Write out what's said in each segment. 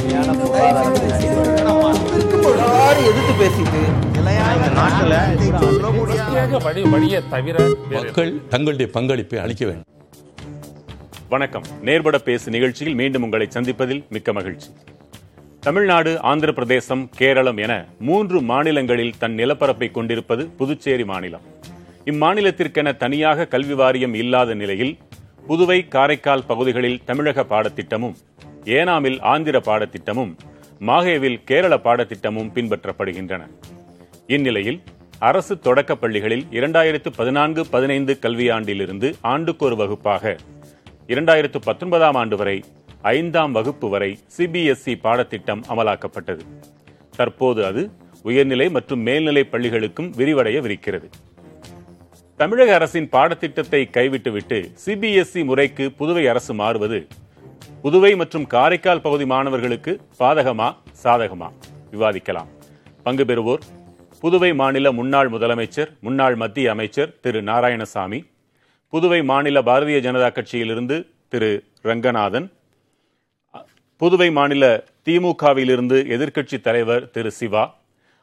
உண்மையான பொருளாதாரத்தை எதிர்த்து பேசிட்டு வழியை தவிர மக்கள் தங்களுடைய பங்களிப்பை அளிக்க வேண்டும். வணக்கம். நேர்பட பேசு நிகழ்ச்சியில் மீண்டும் உங்களை சந்திப்பதில் மிக்க மகிழ்ச்சி. தமிழ்நாடு ஆந்திர பிரதேசம் கேரளம் என மூன்று மாநிலங்களில் தன் நிலப்பரப்பை கொண்டிருப்பது புதுச்சேரி மாநிலம். இம்மாநிலத்திற்கென தனியாக கல்வி வாரியம் இல்லாத நிலையில் புதுவை காரைக்கால் பகுதிகளில் தமிழக பாடத்திட்டமும் ஏனாமில் ஆந்திர பாடத்திட்டமும் மாஹேவில் கேரள பாடத்திட்டமும் பின்பற்றப்படுகின்றன. இந்நிலையில் அரசு தொடக்கப் பள்ளிகளில் இரண்டாயிரத்து பதினான்கு பதினைந்து கல்வியாண்டிலிருந்து ஆண்டுக்கொரு வகுப்பாக இரண்டாயிரத்து பத்தொன்பதாம் ஆண்டு வரை ஐந்தாம் வகுப்பு வரை சிபிஎஸ்இ பாடத்திட்டம் அமலாக்கப்பட்டது. தற்போது அது உயர்நிலை மற்றும் மேல்நிலை பள்ளிகளுக்கும் விரிவடையவிருக்கிறது. தமிழக அரசின் பாடத்திட்டத்தை கைவிட்டுவிட்டு சிபிஎஸ்இ முறைக்கு புதுவை அரசு மாறுவது புதுவை மற்றும் காரைக்கால் பகுதி மாணவர்களுக்கு பாதகமா சாதகமா? விவாதிக்கலாம். பங்கு பெறுவோர் புதுவை மாநில முன்னாள் முதலமைச்சர் முன்னாள் மத்திய அமைச்சர் திரு நாராயணசாமி புதுவை மாநில பாரதிய ஜனதா கட்சியிலிருந்து திரு ரங்கநாதன் புதுவை மாநில திமுகவிலிருந்து எதிர்க்கட்சி தலைவர் திரு சிவா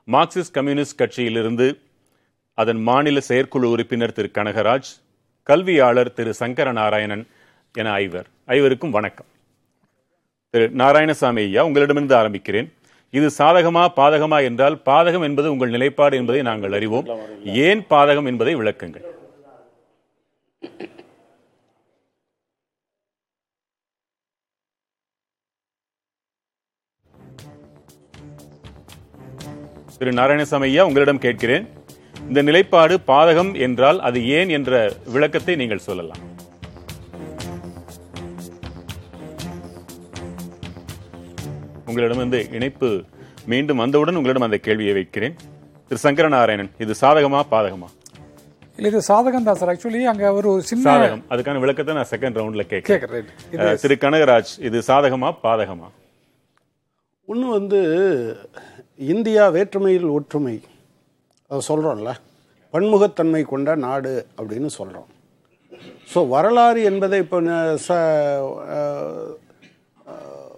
மார்க்சிஸ்ட் கம்யூனிஸ்ட் கட்சியிலிருந்து அதன் மாநில செயற்குழு உறுப்பினர் திரு கனகராஜ் கல்வியாளர் திரு சங்கர நாராயணன் என ஐவர். ஐவருக்கும் வணக்கம். திரு நாராயணசாமி ஐயா உங்களிடமிருந்து ஆரம்பிக்கிறேன். இது சாதகமா பாதகமா என்றால் பாதகம் என்பது உங்கள் நிலைப்பாடு என்பதை நாங்கள் அறிவோம். ஏன் பாதகம் என்பதை விளக்குங்கள். திரு நாராயணசாமி ஐயா உங்களிடம் கேட்கிறேன். இந்த நிலைப்பாடு பாதகம் என்றால் அது ஏன் என்ற விளக்கத்தை நீங்கள் சொல்லலாம். உங்களிடமிருந்து இணைப்பு மீண்டும் வந்தவுடன் உங்களிடம் அந்த கேள்வியை வைக்கிறேன். திரு சங்கரநாராயணன் இது சாதகமா பாதகமா? இல்ல இது சாதகம் தான் சார். ஆக்சுவலி அங்க ஒரு சின்ன சாதகம். அதுக்கான விளக்கத்தை நான் செகண்ட் ரவுண்ட்ல கேட்கிறேன். திரு கனகராஜ் இது சாதகமா பாதகமா? ஒன்று வந்து இந்தியா வேற்றுமையில் ஒற்றுமை. அதை சொல்கிறோம்ல பன்முகத்தன்மை கொண்ட நாடு அப்படின்னு சொல்கிறோம் ஸோ வரலாறு என்பதை இப்போ ச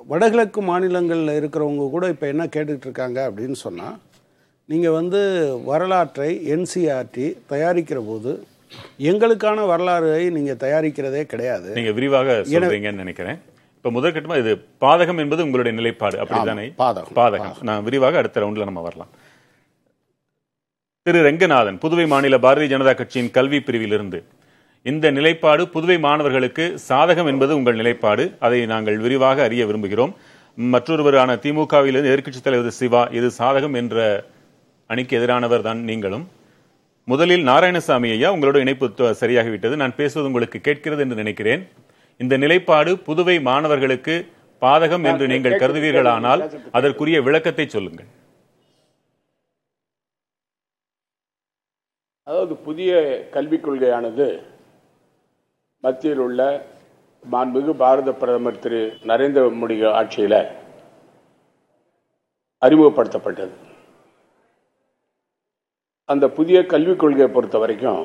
வடகிழக்கு மாநிலங்களில் இருக்கிறவங்க கூட இப்போ என்ன கேட்டுக்கிட்டு இருக்காங்க அப்படின்னு சொன்னால் நீங்கள் வந்து வரலாற்றை என்சிஆர்டி தயாரிக்கிற போது எங்களுக்கான வரலாறை நீங்கள் தயாரிக்கிறதே கிடையாது. நீங்க விரிவாக சொல்றீங்கன்னு நினைக்கிறேன். இப்ப முதற்கட்டமா இது பாதகம் என்பது உங்களுடைய நிலைப்பாடு. அப்படித்தானே ஆமா, பாதகம். பாதகம். நான் விரிவாக அடுத்த ரவுண்ட்ல நம்ம வரலாம். திரு ரெங்கநாதன் புதுவை மாநில பாரதிய ஜனதா கட்சியின் கல்வி பிரிவிலிருந்து இந்த நிலைப்பாடு புதுவை மாணவர்களுக்கு சாதகம் என்பது உங்கள் நிலைப்பாடு. அதை நாங்கள் விரிவாக அறிய விரும்புகிறோம். மற்றொருவரான திமுகவிலிருந்து எதிர்க்கட்சித் தலைவர் சிவா இது சாதகம் என்ற அணிக்கு எதிரானவர் தான் நீங்களும். முதலில் நாராயணசாமி ஐயா உங்களோட இணைப்பு சரியாகிவிட்டது. நான் பேசுவது உங்களுக்கு கேட்கிறது என்று நினைக்கிறேன். இந்த நிலைப்பாடு புதுவை மாணவர்களுக்கு பாதகம் என்று நீங்கள் கருதுவீர்களானால் அதற்குரிய விளக்கத்தை சொல்லுங்கள். அதாவது புதிய கல்விக் கொள்கையானது மத்தியில் உள்ள மாண்புமிகு பாரத பிரதமர் திரு நரேந்திர மோடி ஆட்சியில் அறிமுகப்படுத்தப்பட்டது. அந்த புதிய கல்விக் கொள்கையை பொறுத்த வரைக்கும்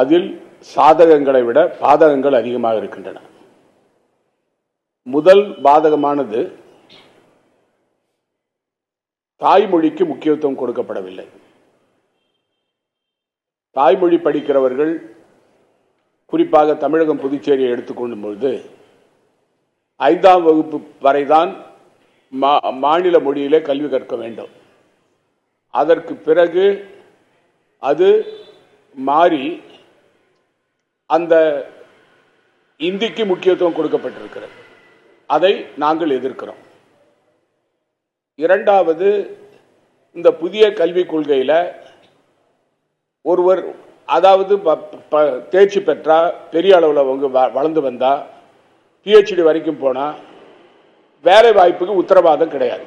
அதில் சாதகங்களை விட பாதகங்கள் அதிகமாக இருக்கின்றன. முதல் பாதகமானது தாய்மொழிக்கு முக்கியத்துவம் கொடுக்கப்படவில்லை. தாய்மொழி படிக்கிறவர்கள் குறிப்பாக தமிழகம் புதுச்சேரியை எடுத்துக்கொள்ளும் பொழுது ஐந்தாம் வகுப்பு வரைதான் மா- மாநில மொழியிலே கல்வி கற்க வேண்டும். அதற்கு பிறகு அது மாறி அந்த இந்திக்கு முக்கியத்துவம் கொடுக்கப்பட்டிருக்கிறது. அதை நாங்கள் எதிர்க்கிறோம். இரண்டாவது இந்த புதிய கல்விக் கொள்கையில் ஒருவர் அதாவது ப- ப- தேர்ச்சி பெற்றா பெரிய அளவில் அவங்க வ- வளர்ந்து வந்தா பிஹெச்டி வரைக்கும் போனா வேலை வாய்ப்புக்கு உத்தரவாதம் கிடையாது.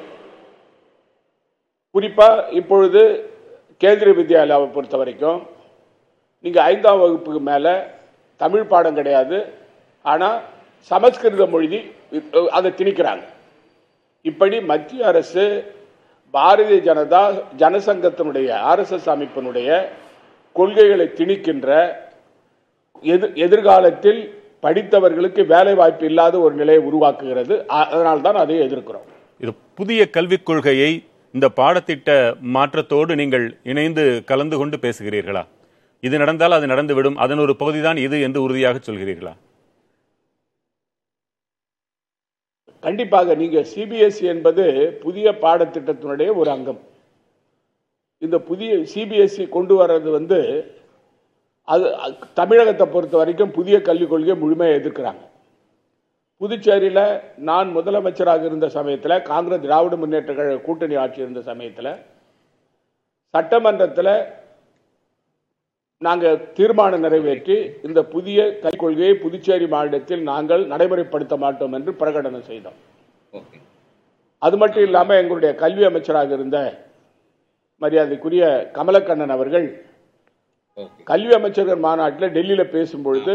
குறிப்பாக இப்பொழுது கேந்திரிய வித்யாலயாவை பொறுத்த வரைக்கும் நீங்கள் ஐந்தாம் வகுப்புக்கு மேலே தமிழ் பாடம் கிடையாது. ஆனால் சமஸ்கிருத மொழி அதை திணிக்கிறாங்க. இப்படி மத்திய அரசு பாரதிய ஜனதா ஜனசங்கத்தினுடைய ஆர்எஸ்எஸ் அமைப்பினுடைய கொள்கைகளை திணிக்கின்ற எதிர் எதிர்காலத்தில் படித்தவர்களுக்கு வேலை வாய்ப்பு இல்லாத ஒரு நிலையை உருவாக்குகிறது. அ- அதனால்தான் அதை எதிர்க்கிறோம். இது புதிய கல்விக் கொள்கையை இந்த பாடத்திட்ட மாற்றத்தோடு நீங்கள் இணைந்து கலந்து கொண்டு பேசுகிறீர்களா? இது நடந்தால் அது நடந்துவிடும். அதன் ஒரு பகுதிதான் இது என்று உறுதியாக சொல்கிறீர்களா? கண்டிப்பாக நீங்க சிபிஎஸ்இ என்பது புதிய பாடத்திட்டத்தினுடைய ஒரு அங்கம். இந்த புதிய சிபிஎஸ்இ கொண்டு வர்றது வந்து அது தமிழகத்தை பொறுத்த வரைக்கும் புதிய கல்விக் கொள்கையை முழுமையாக எதிர்க்கிறாங்க. புதுச்சேரியில் நான் முதலமைச்சராக இருந்த சமயத்தில் காங்கிரஸ் திராவிட முன்னேற்ற கழக கூட்டணி ஆட்சி இருந்த சமயத்தில் சட்டமன்றத்தில் நாங்கள் தீர்மானம் நிறைவேற்றி இந்த புதிய கல்விக் கொள்கையை புதுச்சேரி மாநிலத்தில் நாங்கள் நடைமுறைப்படுத்த மாட்டோம் என்று பிரகடனம் செய்தோம். அது மட்டும் இல்லாமல் எங்களுடைய கல்வி அமைச்சராக இருந்த மரியாதைக்குரிய கமலக்கண்ணன் அவர்கள் கல்வி அமைச்சர்கள் மாநாட்டில் டெல்லியில் பேசும்பொழுது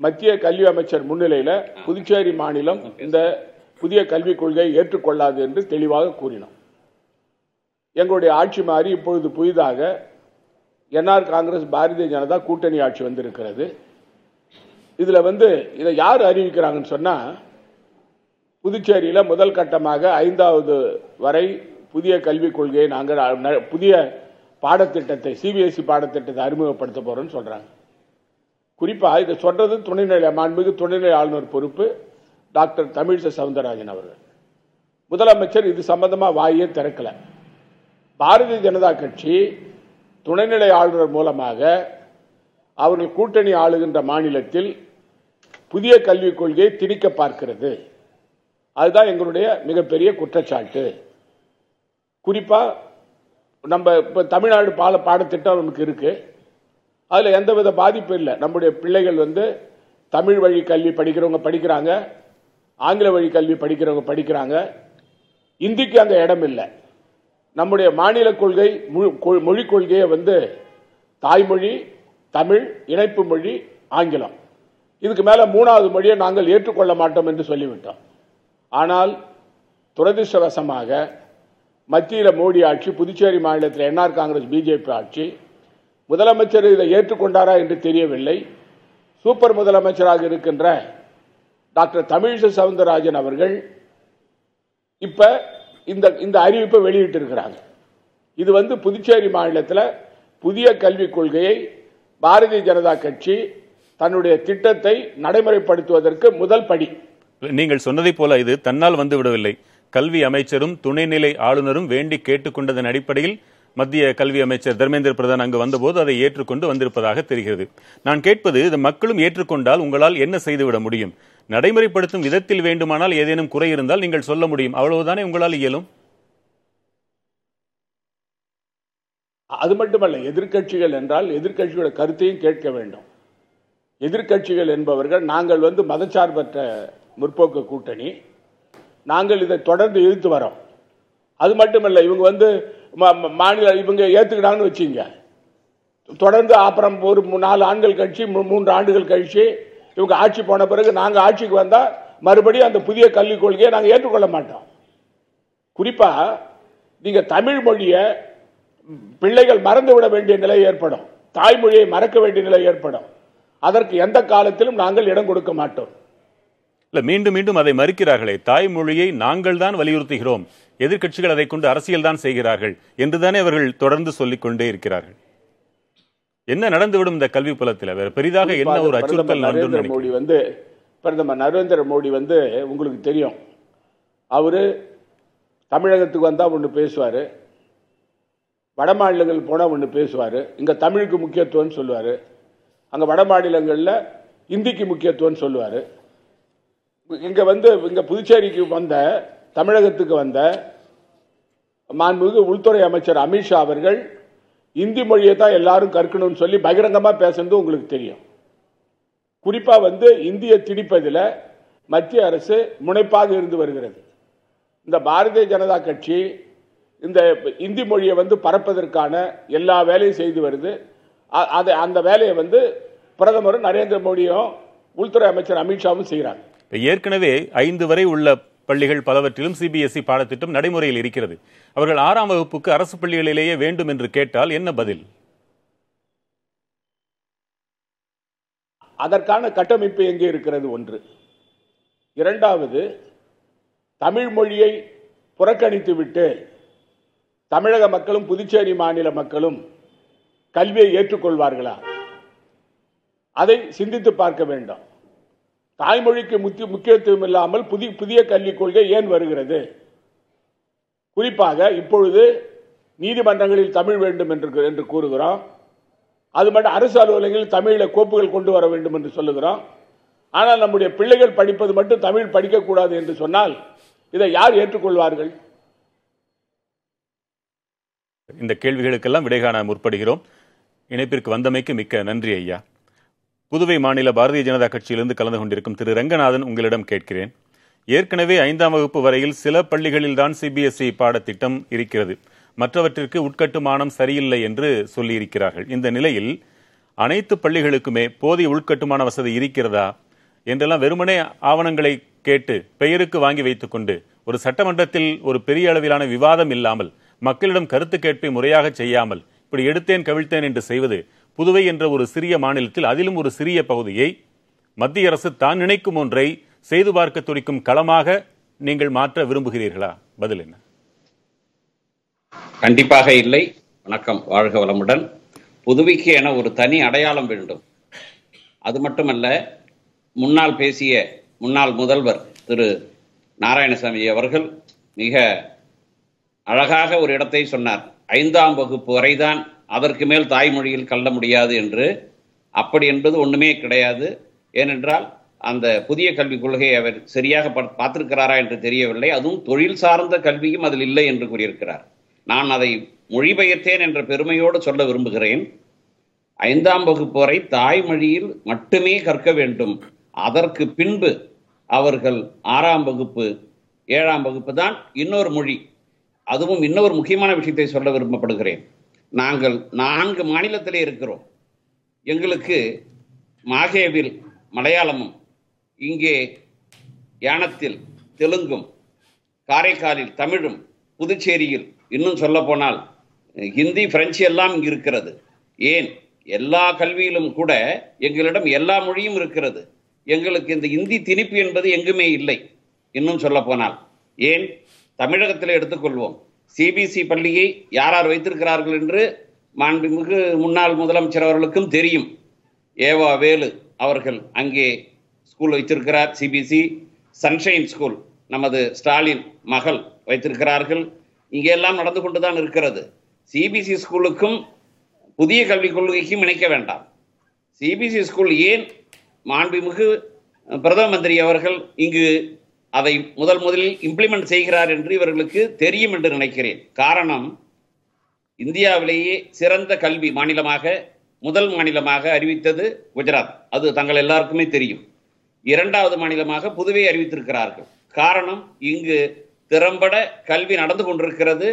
மத்திய கல்வி அமைச்சர் முன்னிலையில் புதுச்சேரி மாநிலம் இந்த புதிய கல்விக் கொள்கையை ஏற்றுக்கொள்ளாது என்று தெளிவாக கூறினோம் எங்களுடைய ஆட்சி மாறி இப்பொழுது புதிதாக என்ஆர் காங்கிரஸ் பாரதிய ஜனதா கூட்டணி ஆட்சி வந்திருக்கிறது. இதுல வந்து இதை யார் அறிவிக்கிறாங்கன்னு சொன்னா புதுச்சேரியில முதல் கட்டமாக ஐந்தாவது வரை புதிய கல்விக் கொள்கையை நாங்கள் புதிய பாடத்திட்டத்தை சிபிஎஸ்இ பாடத்திட்டத்தை அறிமுகப்படுத்த போகிறோம்னு சொல்றாங்க. குறிப்பாக இதை சொல்றது துணைநிலை மாண்புமிகு துணைநிலை ஆளுநர் பொறுப்பு டாக்டர் தமிழிசை சவுந்தரராஜன் அவர்கள். முதலமைச்சர் இது சம்பந்தமா வாயே திறக்கல. பாரதிய ஜனதா கட்சி துணைநிலை ஆளுநர் மூலமாக அவர்கள் கூட்டணி ஆளுகின்ற மாநிலத்தில் புதிய கல்விக் கொள்கையை திணிக்க பார்க்கிறது. அதுதான் எங்களுடைய மிகப்பெரிய குற்றச்சாட்டு. குறிப்பாக நம்ம இப்போ தமிழ்நாடு பால பாடத்திட்டம் நமக்கு இருக்கு. எந்த எந்தவித பாதிப்பும் இல்லை. நம்முடைய பிள்ளைகள் வந்து தமிழ் வழி கல்வி படிக்கிறவங்க படிக்கிறாங்க. ஆங்கில வழி கல்வி படிக்கிறவங்க படிக்கிறாங்க. இந்திக்கு அங்கே இடம் இல்லை. நம்முடைய மாநில கொள்கை கொ- மொழிக் கொள்கையை வந்து தாய்மொழி தமிழ் இணைப்பு மொழி ஆங்கிலம். இதுக்கு மேலே மூணாவது மொழியை நாங்கள் ஏற்றுக்கொள்ள மாட்டோம் என்று சொல்லிவிட்டோம். ஆனால் துரதிருஷ்டவசமாக மத்தியில் மோடி ஆட்சி புதுச்சேரி மாநிலத்தில் என்ஆர் காங்கிரஸ் பிஜேபி ஆட்சி. முதலமைச்சர் இதை ஏற்றுக்கொண்டாரா என்று தெரியவில்லை. சூப்பர் முதலமைச்சராக இருக்கின்ற டாக்டர் தமிழிசை சவுந்தரராஜன் அவர்கள் இப்ப இந்த இந்த அறிவிப்பை வெளியிட்டு இருக்கிறாங்க இது வந்து புதுச்சேரி மாநிலத்தில் புதிய கல்விக் கொள்கையை பாரதிய ஜனதா கட்சி தன்னுடைய திட்டத்தை நடைமுறைப்படுத்துவதற்கு முதல் படி. நீங்கள் சொன்னதைப் போல இது தன்னால் வந்து விடவில்லை. கல்வி அமைச்சரும் துணைநிலை ஆளுநரும் வேண்டி கேட்டுக்கொண்டதன் அடிப்படையில் மத்திய கல்வி அமைச்சர் தர்மேந்திர பிரதான் அங்கு வந்தபோது அதை ஏற்றுக்கொண்டு வந்திருப்பதாக தெரிகிறது. நான் கேட்பது இது மக்களும் ஏற்றுக்கொண்டால் உங்களால் என்ன செய்துவிட முடியும்? நடைமுறைப்படுத்தும் விதத்தில் வேண்டுமானால் ஏதேனும் குறை இருந்தால் நீங்கள் சொல்ல முடியும். அவ்வளவுதானே உங்களால் இயலும்? அது மட்டுமல்ல எதிர்க்கட்சிகள் என்றால் எதிர்க்கட்சியோட கருத்தையும் கேட்க வேண்டும். எதிர்க்கட்சிகள் என்பவர்கள் நாங்கள் வந்து மதச்சார்பற்ற முற்போக்கு கூட்டணி. நாங்கள் இதை தொடர்ந்து இழுத்து வரோம். அது மட்டுமல்ல இவங்க வந்து மாநில இவங்க ஏற்றுக்கிட்டாங்கன்னு வச்சுங்க. தொடர்ந்து அப்புறம் ஒரு நாலு ஆண்டுகள் கழிச்சு மூன்று ஆண்டுகள் கழிச்சு இவங்க ஆட்சி போன பிறகு நாங்கள் ஆட்சிக்கு வந்தால் மறுபடியும் அந்த புதிய கல்விக் கொள்கையை நாங்கள் ஏற்றுக்கொள்ள மாட்டோம். குறிப்பாக நீங்கள் தமிழ் மொழியை பிள்ளைகள் மறந்து விட வேண்டிய நிலை ஏற்படும். தாய்மொழியை மறக்க வேண்டிய நிலை ஏற்படும். அதற்கு எந்த காலத்திலும் நாங்கள் இடம் கொடுக்க மாட்டோம். இல்ல மீண்டும் மீண்டும் அதை மறுக்கிறார்களே. தாய்மொழியை நாங்கள் தான் வலியுறுத்துகிறோம். எதிர்க்கட்சிகள் அதை கொண்டு அரசியல் தான் செய்கிறார்கள் என்றுதானே அவர்கள் தொடர்ந்து சொல்லிக் கொண்டே இருக்கிறார்கள். என்ன நடந்துவிடும் இந்த கல்வி புலத்தில்? வேற பெரிதாக என்ன ஒரு அச்சுறுத்தல் நரேந்திர மோடி வந்து பிரதமர் நரேந்திர மோடி வந்து உங்களுக்கு தெரியும். அவரு தமிழகத்துக்கு வந்தா ஒன்று பேசுவாரு. வட மாநிலங்கள் போனா ஒன்று பேசுவாரு. இங்க தமிழுக்கு முக்கியத்துவம் சொல்லுவாரு. அங்க வட மாநிலங்கள்ல இந்திக்கு முக்கியத்துவம் சொல்லுவாரு. இங்க வந்து இங்க புதுச்சேரிக்கு வந்த தமிழகத்துக்கு வந்த மாண்புமிகு உள்துறை அமைச்சர் அமித்ஷா அவர்கள் இந்தி மொழியை தான் எல்லாரும் கற்கணும்னு சொல்லி பகிரங்கமாக பேசுனது உங்களுக்கு தெரியும். குறிப்பாக வந்து இந்திய திணிப்பதில் மத்திய அரசு முனைப்பாக இருந்து வருகிறது. இந்த பாரதிய ஜனதா கட்சி இந்த இந்தி மொழியை வந்து பரப்பதற்கான எல்லா வேலையும் செய்து வருது. அதை அந்த வேலையை வந்து பிரதமரும் நரேந்திர மோடியும் உள்துறை அமைச்சர் அமித்ஷாவும் செய்கிறாங்க ஏற்கனவே ஐந்து வரை உள்ள பள்ளிகள் பலவற்றிலும் சிபிஎஸ்இ பாடத்திட்டம் நடைமுறையில் இருக்கிறது. அவர்கள் ஆறாம் வகுப்புக்கு அரசு பள்ளிகளிலேயே வேண்டும் என்று கேட்டால் என்ன பதில்? அதற்கான கட்டமைப்பு எங்கே இருக்கிறது? ஒன்று. இரண்டாவது தமிழ் மொழியை புறக்கணித்துவிட்டு தமிழக மக்களும் புதுச்சேரி மாநில மக்களும் கல்வியை ஏற்றுக்கொள்வார்களா? அதை சிந்தித்து பார்க்க வேண்டும். தாய்மொழிக்கு முக்கிய முக்கியத்துவம் இல்லாமல் புதிய புதிய கல்விக் கொள்கை ஏன் வருகிறது? குறிப்பாக இப்பொழுது நீதிமன்றங்களில் தமிழ் வேண்டும் என்று என்று கூறுகிறோம். அது மட்டும் அரசு அலுவலகங்களில் தமிழில் கோப்புகள் கொண்டு வர வேண்டும் என்று சொல்லுகிறோம். ஆனால் நம்முடைய பிள்ளைகள் படிப்பது மட்டும் தமிழ் படிக்கக்கூடாது என்று சொன்னால் இதை யார் ஏற்றுக்கொள்வார்கள்? இந்த கேள்விகளுக்கெல்லாம் விடை காண முற்படுகிறோம். இணைப்பிற்கு வந்தமைக்கு மிக்க நன்றி ஐயா. புதுவை மாநில பாரதிய ஜனதா கட்சியிலிருந்து கலந்து கொண்டிருக்கும் திரு ரங்கநாதன் உங்களிடம் கேட்கிறேன். ஏற்கனவே ஐந்தாம் வகுப்பு வரையில் சில பள்ளிகளில்தான் சிபிஎஸ்இ பாடத்திட்டம் இருக்கிறது. மற்றவற்றிற்கு உட்கட்டுமானம் சரியில்லை என்று சொல்லியிருக்கிறார்கள். இந்த நிலையில் அனைத்து பள்ளிகளுக்குமே போதிய உள்கட்டுமான வசதி இருக்கிறதா? என்றெல்லாம் வெறுமனே ஆவணங்களை கேட்டு பெயருக்கு வாங்கி வைத்துக்கொண்டு ஒரு சட்டமன்றத்தில் ஒரு பெரிய அளவிலான விவாதம் இல்லாமல் மக்களிடம் கருத்து கேட்பை முறையாக செய்யாமல் இப்படி எடுத்தேன் கவிழ்த்தேன் என்று செய்வது புதுவை என்ற ஒரு சிறிய மாநிலத்தில் அதிலும் ஒரு சிறிய பகுதியை மத்திய அரசு தான் நினைக்கும் ஒன்றை செய்து பார்க்க துடிக்கும் களமாக நீங்கள் மாற்ற விரும்புகிறீர்களா? பதில் என்ன? கண்டிப்பாக இல்லை. வணக்கம். வாழ்க வளமுடன். புதுவைக்கு என ஒரு தனி அடையாளம் வேண்டும். அது மட்டுமல்ல முன்னால் பேசிய முன்னாள் முதல்வர் திரு நாராயணசாமி அவர்கள் மிக அழகாக ஒரு இடத்தை சொன்னார். ஐந்தாம் வகுப்பு வரைதான் அதற்கு மேல் தாய்மொழியில் கல்ல முடியாது என்று. அப்படி என்பது ஒண்ணுமே கிடையாது. ஏனென்றால் அந்த புதிய கல்விக் கொள்கையை அவர் சரியாக பார்த்திருக்கிறாரா என்று தெரியவில்லை. அதுவும் தொழில் சார்ந்த கல்வியும் அதில் இல்லை என்று கூறியிருக்கிறார். நான் அதை மொழிபெயர்த்தேன் என்ற பெருமையோடு சொல்ல விரும்புகிறேன். ஐந்தாம் வகுப்பு வரை தாய்மொழியில் மட்டுமே கற்க வேண்டும். அதற்கு பின்பு அவர்கள் ஆறாம் வகுப்பு ஏழாம் வகுப்பு தான் இன்னொரு மொழி. அதுவும் இன்னொரு முக்கியமான விஷயத்தை சொல்ல விரும்பப்படுகிறேன். நாங்கள் நான்கு மாநிலத்திலே இருக்கிறோம். எங்களுக்கு மாகேவில் மலையாளமும் இங்கே யானத்தில் தெலுங்கும் காரைக்காலில் தமிழும் புதுச்சேரியில் இன்னும் சொல்லப்போனால் ஹிந்தி பிரெஞ்சு எல்லாம் இருக்கிறது. ஏன்? எல்லா கல்வியிலும் கூட எங்களிடம் எல்லா மொழியும் இருக்கிறது. எங்களுக்கு இந்த இந்தி திணிப்பு என்பது எங்குமே இல்லை. இன்னும் சொல்லப்போனால். ஏன்? தமிழகத்தில் எடுத்துக்கொள்வோம். சிபிசி பள்ளியை யார் யார் வைத்திருக்கிறார்கள் என்று மாண்புமிகு முன்னாள் முதலமைச்சர் அவர்களுக்கும் தெரியும். ஏவா வேலு அவர்கள் அங்கே ஸ்கூல் வைத்திருக்கிறார் சிபிசி சன்ஷைன் ஸ்கூல் நமது ஸ்டாலின் மகள் வைத்திருக்கிறார்கள். இங்கே எல்லாம் நடந்து கொண்டுதான் இருக்கிறது. சிபிசி ஸ்கூலுக்கும் புதிய கல்விக் கொள்கைக்கும் இணைக்க வேண்டாம். சிபிசி ஸ்கூல் ஏன் மாண்புமிகு பிரதம மந்திரி அவர்கள் இங்கு அதை முதல் முதலில் இம்ப்ளிமெண்ட் செய்கிறார் என்று இவர்களுக்கு தெரியும் என்று நினைக்கிறேன். காரணம் இந்தியாவிலேயே சிறந்த கல்வி மாநிலமாக முதல் மாநிலமாக அறிவித்தது குஜராத். அது தங்கள் எல்லாருக்குமே தெரியும். இரண்டாவது மாநிலமாக புதுவை அறிவித்திருக்கிறார்கள். காரணம் இங்கு திறம்பட கல்வி நடந்து கொண்டிருக்கிறது.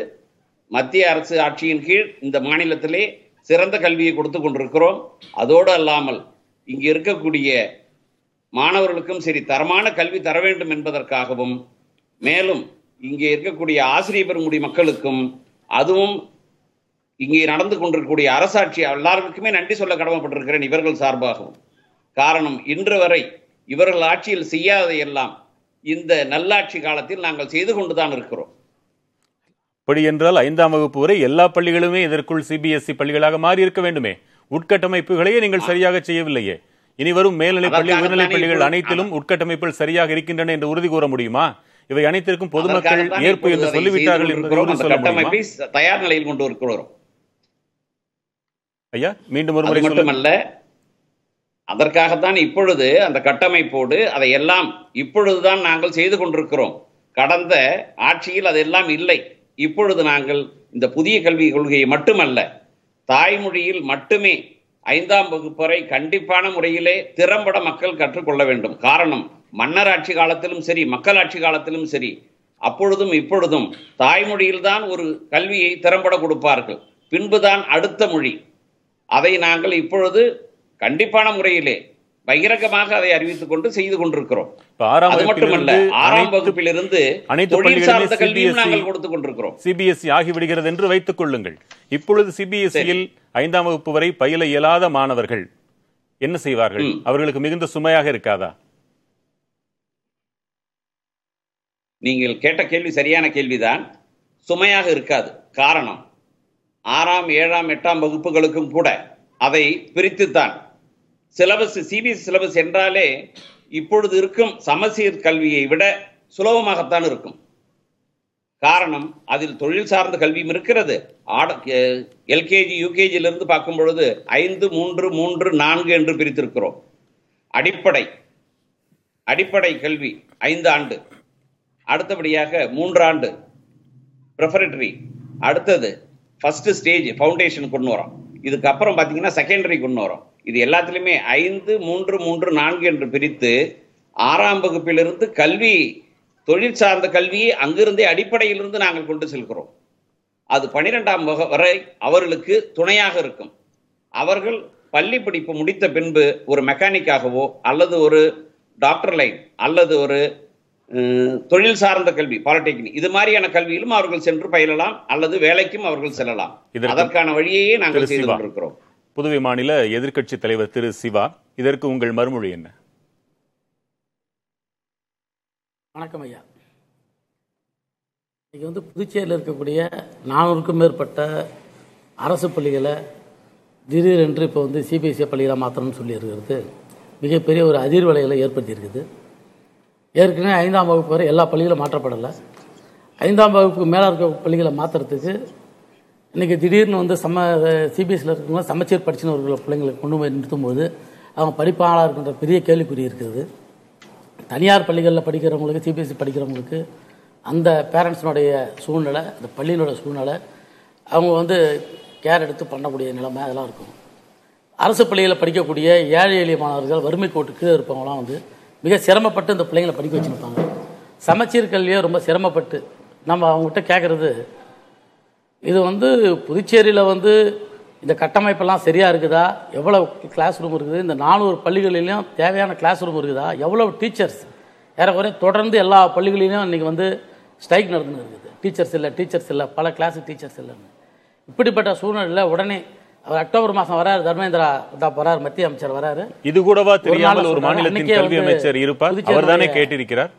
மத்திய அரசு ஆட்சியின் கீழ் இந்த மாநிலத்திலே சிறந்த கல்வியை கொடுத்து கொண்டிருக்கிறோம். அதோடு அல்லாமல் இங்கு இருக்கக்கூடிய மாணவர்களுக்கும் சரி தரமான கல்வி தர வேண்டும் என்பதற்காகவும் மேலும் இங்கே இருக்கக்கூடிய ஆசிரியர் பெருமுடி மக்களுக்கும் அதுவும் இங்கே நடந்து கொண்டிருக்கக்கூடிய அரசாட்சி எல்லாருக்குமே நன்றி சொல்ல கடமைப்பட்டிருக்கிறேன் இவர்கள் சார்பாகவும். காரணம் இன்று வரை இவர்கள் ஆட்சியில் செய்யாத எல்லாம் இந்த நல்லாட்சி காலத்தில் நாங்கள் செய்து கொண்டுதான் இருக்கிறோம். அப்படி என்றால் ஐந்தாம் வகுப்பு வரை எல்லா பள்ளிகளுமே இதற்குள் சிபிஎஸ்இ பள்ளிகளாக மாறி இருக்க வேண்டுமே. உட்கட்டமைப்புகளையே நீங்கள் சரியாக செய்யவில்லையே. இனி வரும் மேல்நிலைப் பள்ளி உயர்நிலைப் பள்ளிகள் அனைத்திலும் உட்கட்டமைப்புகள் சரியாக இருக்கின்றன என்று உறுதி கூற முடியுமா? இவை அனைத்திற்கும் பொதுமக்கள் ஏற்பு என்று சொல்லிவிட்டார்கள் என்பதை தயார் நிலையில் கொண்டு இருக்கிறோம் ஐயா மீண்டும் ஒரு முறை மட்டுமல்ல அதற்காகத்தான் இப்பொழுது அந்த கட்டமைப்போடு அதை எல்லாம் இப்பொழுதுதான் நாங்கள் செய்து கொண்டிருக்கிறோம். கடந்த ஆட்சியில் அதெல்லாம் இல்லை. இப்பொழுது நாங்கள் இந்த புதிய கல்விக் கொள்கையை மட்டுமல்ல தாய்மொழியில் மட்டுமே ஐந்தாம் வகுப்பறை கண்டிப்பான முறையிலே திறம்பட மக்கள் கற்றுக்கொள்ள வேண்டும். காரணம் மன்னர் ஆட்சி காலத்திலும் சரி மக்களாட்சி காலத்திலும் சரி அப்பொழுதும் இப்பொழுதும் தாய்மொழியில்தான் ஒரு கல்வியை திறம்பட கொடுப்பார்கள். பின்புதான் அடுத்த மொழி. அதை நாங்கள் இப்பொழுது கண்டிப்பான முறையிலே பகிரங்கமாக அதை அறிவித்துக் கொண்டு செய்து கொண்டிருக்கிறோம். அது மட்டுமல்ல ஆறாம் வகுப்பிலிருந்து அனைத்து தொழில் சார்ந்த கல்வியும் CBSE நாங்கள் கொடுத்துக் கொண்டிருக்கிறோம். சிபிஎஸ்இ ஆகிவிடுகிறது என்று வைத்துக் கொள்ளுங்கள். இப்பொழுது சிபிஎஸ்இயில் ஐந்தாம் வகுப்பு வரை பயில இயலாத மாணவர்கள் என்ன செய்வார்கள். அவர்களுக்கு மிகுந்த சுமையாக இருக்காதா? நீங்கள் கேட்ட கேள்வி சரியான கேள்விதான். சுமையாக இருக்காது. காரணம் ஆறாம் ஏழாம் எட்டாம் வகுப்புகளுக்கும் கூட அதை பிரித்துத்தான். சிலபஸ் சிபிஎஸ் சிலபஸ் என்றாலே இப்பொழுது இருக்கும் சமசீர் கல்வியை விட சுலபமாகத்தான் இருக்கும். காரணம் அதில் தொழில் சார்ந்த கல்வியும் இருக்கிறது. எல்கேஜி யூகேஜியிலிருந்து பார்க்கும் பொழுது ஐந்து மூன்று மூன்று நான்கு என்று பிரித்திருக்கிறோம். அடிப்படை அடிப்படை கல்வி ஐந்து ஆண்டு. அடுத்தபடியாக மூன்றாண்டு ப்ரிஃபரட்டரி அடுத்தது ஃபர்ஸ்ட் ஸ்டேஜ் ஃபவுண்டேஷன் கொண்டு வரோம். இதுக்கப்புறம் பார்த்தீங்கன்னா செகண்டரி கொண்டு வரோம். இது எல்லாத்துலேயுமே ஐந்து மூன்று மூன்று நான்கு என்று பிரித்து ஆறாம் வகுப்பிலிருந்து கல்வி தொழில் சார்ந்த கல்வியை அங்கிருந்தே அடிப்படையிலிருந்து நாங்கள் கொண்டு செல்கிறோம். அது பனிரெண்டாம் வகு வரை அவர்களுக்கு துணையாக இருக்கும். அவர்கள் பள்ளி படிப்பு முடித்த பின்பு ஒரு மெக்கானிக்காகவோ அல்லது ஒரு டாக்டர் லைன் அல்லது ஒரு தொழில் சார்ந்த கல்வி பாலிடெக்னிக் இது மாதிரியான கல்வியிலும் அவர்கள் சென்று பயிலலாம் அல்லது வேலைக்கும் அவர்கள் செல்லலாம். அதற்கான வழியையே நாங்கள் செய்து. கொண்டிருக்கிறோம் புதுவை மாநில எதிர்க்கட்சி தலைவர் திரு சிவா இதற்கு உங்கள் மறுமொழி என்ன? வணக்கம் ஐயா. இன்னைக்கு வந்து புதுச்சேரியில் இருக்கக்கூடிய நானூறுக்கும் மேற்பட்ட அரசு பள்ளிகளை திடீரென்று இப்போ வந்து சிபிஎஸ்சி பள்ளிகளை மாற்றணும்னு சொல்லி இருக்கிறது மிகப்பெரிய ஒரு அதிர்வலைகளை ஏற்படுத்தியிருக்குது. ஏற்கனவே ஐந்தாம் வகுப்பு வரை எல்லா பள்ளிகளும் மாற்றப்படலை. ஐந்தாம் வகுப்புக்கு மேலே இருக்க பள்ளிகளை மாற்றுறதுக்கு இன்றைக்கி திடீர்னு வந்து சம சிபிஎஸ்சியில் இருக்கவங்க சமச்சீர் படிச்சுன்னு ஒரு பிள்ளைங்களை கொண்டு போய் நிறுத்தும்போது அவங்க படிப்பாளராக இருக்கின்ற பெரிய கேள்விக்குறி இருக்குது தனியார் பள்ளிகளில் படிக்கிறவங்களுக்கு சிபிஎஸ்சி படிக்கிறவங்களுக்கு அந்த பேரண்ட்ஸினுடைய சூழ்நிலை அந்த பள்ளியினோட சூழ்நிலை அவங்க வந்து கேர் எடுத்து பண்ணக்கூடிய நிலைமை அதெல்லாம் இருக்கும். அரசு பள்ளிகளில் படிக்கக்கூடிய ஏழை எளிய மாணவர்கள் வறுமை கோட்டு கீழே இருப்பவங்களாம் வந்து மிக சிரமப்பட்டு இந்த பிள்ளைங்களை படிக்க வச்சுருப்பாங்க. சமச்சீர் கல்வியை ரொம்ப சிரமப்பட்டு நம்ம அவங்ககிட்ட கேட்குறது இது வந்து புதுச்சேரியில் வந்து இந்த கட்டமைப்பெல்லாம் சரியாக இருக்குதா? எவ்வளோ கிளாஸ் ரூம் இருக்குது? இந்த நானூறு பள்ளிகளிலையும் தேவையான கிளாஸ் ரூம் இருக்குதா? எவ்வளோ டீச்சர்ஸ் ஏறக்குறைய தொடர்ந்து எல்லா பள்ளிகளிலையும் இன்றைக்கி வந்து ஸ்ட்ரைக் நடந்துன்னு இருக்குது. டீச்சர்ஸ் இல்லை டீச்சர்ஸ் இல்லை பல கிளாஸுக்கு டீச்சர்ஸ் இல்லைன்னு. இப்படிப்பட்ட சூழ்நிலையில் உடனே அவர் அக்டோபர் மாதம் வராரு தர்மேந்திரா தான் வராரு மத்திய அமைச்சர் வராரு. இது கூடவா தெரியாமல் ஒரு. மாநிலத்தின் கல்வி அமைச்சர் இருப்பார்? புதுச்சேரியுடைய- அவர்தானே கேட்டிருக்கிறார்?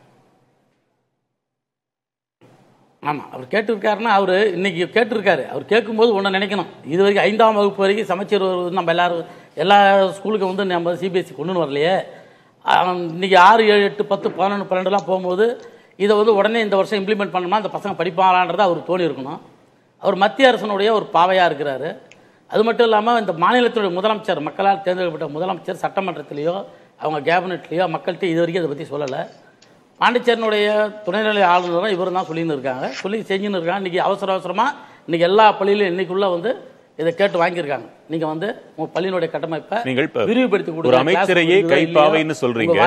ஆமாம் அவர் கேட்டிருக்காருன்னா அவர் இன்னைக்கு கேட்டிருக்காரு. அவர் கேட்கும்போது ஒன்று நினைக்கணும். இது வரைக்கும் ஐந்தாம் வகுப்பு வரைக்கும் சமைச்சர் வருவது நம்ம எல்லாரும் எல்லா ஸ்கூலுக்கும் வந்து நம்ம சிபிஎஸ்சி கொண்டுன்னு வரலையே. இன்னைக்கு ஆறு ஏழு எட்டு பத்து பதினொன்று பன்னெண்டுலாம் போகும்போது இதை வந்து உடனே இந்த வருஷம் இம்ப்ளிமெண்ட் பண்ணணுமா? அந்த பசங்க படிப்பாங்களான்றது அவர் தோணி இருக்கணும். அவர் மத்திய அரசனுடைய ஒரு பாவையாக இருக்கிறாரு. அது மட்டும் இல்லாமல் இந்த மாநிலத்தினுடைய முதலமைச்சர் மக்களால் தேர்ந்தெடுக்கப்பட்ட முதலமைச்சர் சட்டமன்றத்திலேயோ அவங்க கேபினெட்லேயோ மக்கள்கிட்ட இது வரைக்கும் இதை பற்றி சொல்லலை. பாண்டிச்சேரியினுடைய துணைநிலை ஆளுநரும் இவர் தான் சொல்லின்னு இருக்காங்க. சொல்லி செஞ்சுன்னு இருக்காங்க. இன்றைக்கி அவசர அவசரமாக இன்றைக்கி எல்லா பள்ளியிலும் இன்னைக்குள்ள வந்து இதை கேட்டு வாங்கியிருக்காங்க. நீங்கள் வந்து உங்கள் பள்ளியினுடைய கட்டமைப்பை நீங்கள் விரிவுபடுத்தி ஒரு. அமைச்சரையே கைப்பாவைன்னு சொல்றீங்க.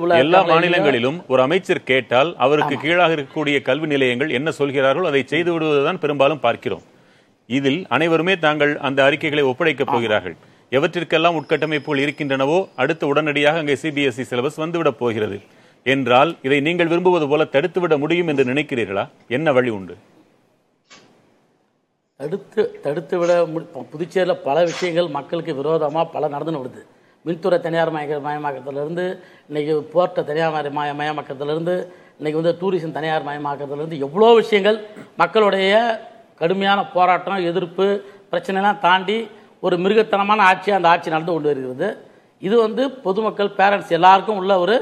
உங்க எல்லா மாநிலங்களிலும் ஒரு அமைச்சர் கேட்டால் அவருக்கு கீழாக இருக்கக்கூடிய கல்வி நிலையங்கள் என்ன சொல்கிறார்களோ அதை செய்து விடுவதுதான் பெரும்பாலும் பார்க்கிறோம். இதில் அனைவருமே தாங்கள் அந்த அறிக்கைகளை ஒப்படைக்கப் போகிறார்கள். எவற்றிற்கெல்லாம் உட்கட்டமைப்புகள் இருக்கின்றனவோ அடுத்து உடனடியாக அங்கே சிபிஎஸ்இ சிலபஸ் வந்துவிடப் போகிறது. என்றால் இதை நீங்கள் விரும்புவது போல தடுத்துவிட முடியும் என்று நினைக்கிறீர்களா? என்ன வழி உண்டு? தடுத்து தடுத்து விட புதுச்சேரியில் பல விஷயங்கள் மக்களுக்கு விரோதமாக பல நடந்துன்னு வருது. மின்துறை தனியார் மய மயமாக்கத்திலிருந்து இன்னைக்கு போர்ட்டை தனியார் மய மய மயமாக்கத்திலிருந்து இன்னைக்கு வந்து டூரிசம் தனியார் மயமாக்கத்திலிருந்து எவ்வளோ விஷயங்கள் மக்களுடைய கடுமையான போராட்டம் எதிர்ப்பு பிரச்சனைலாம் தாண்டி ஒரு மிருகத்தனமான ஆட்சி அந்த ஆட்சி நடந்து கொண்டு வருகிறது. இது வந்து பொதுமக்கள் பேரண்ட்ஸ் எல்லாருக்கும் உள்ள ஒரு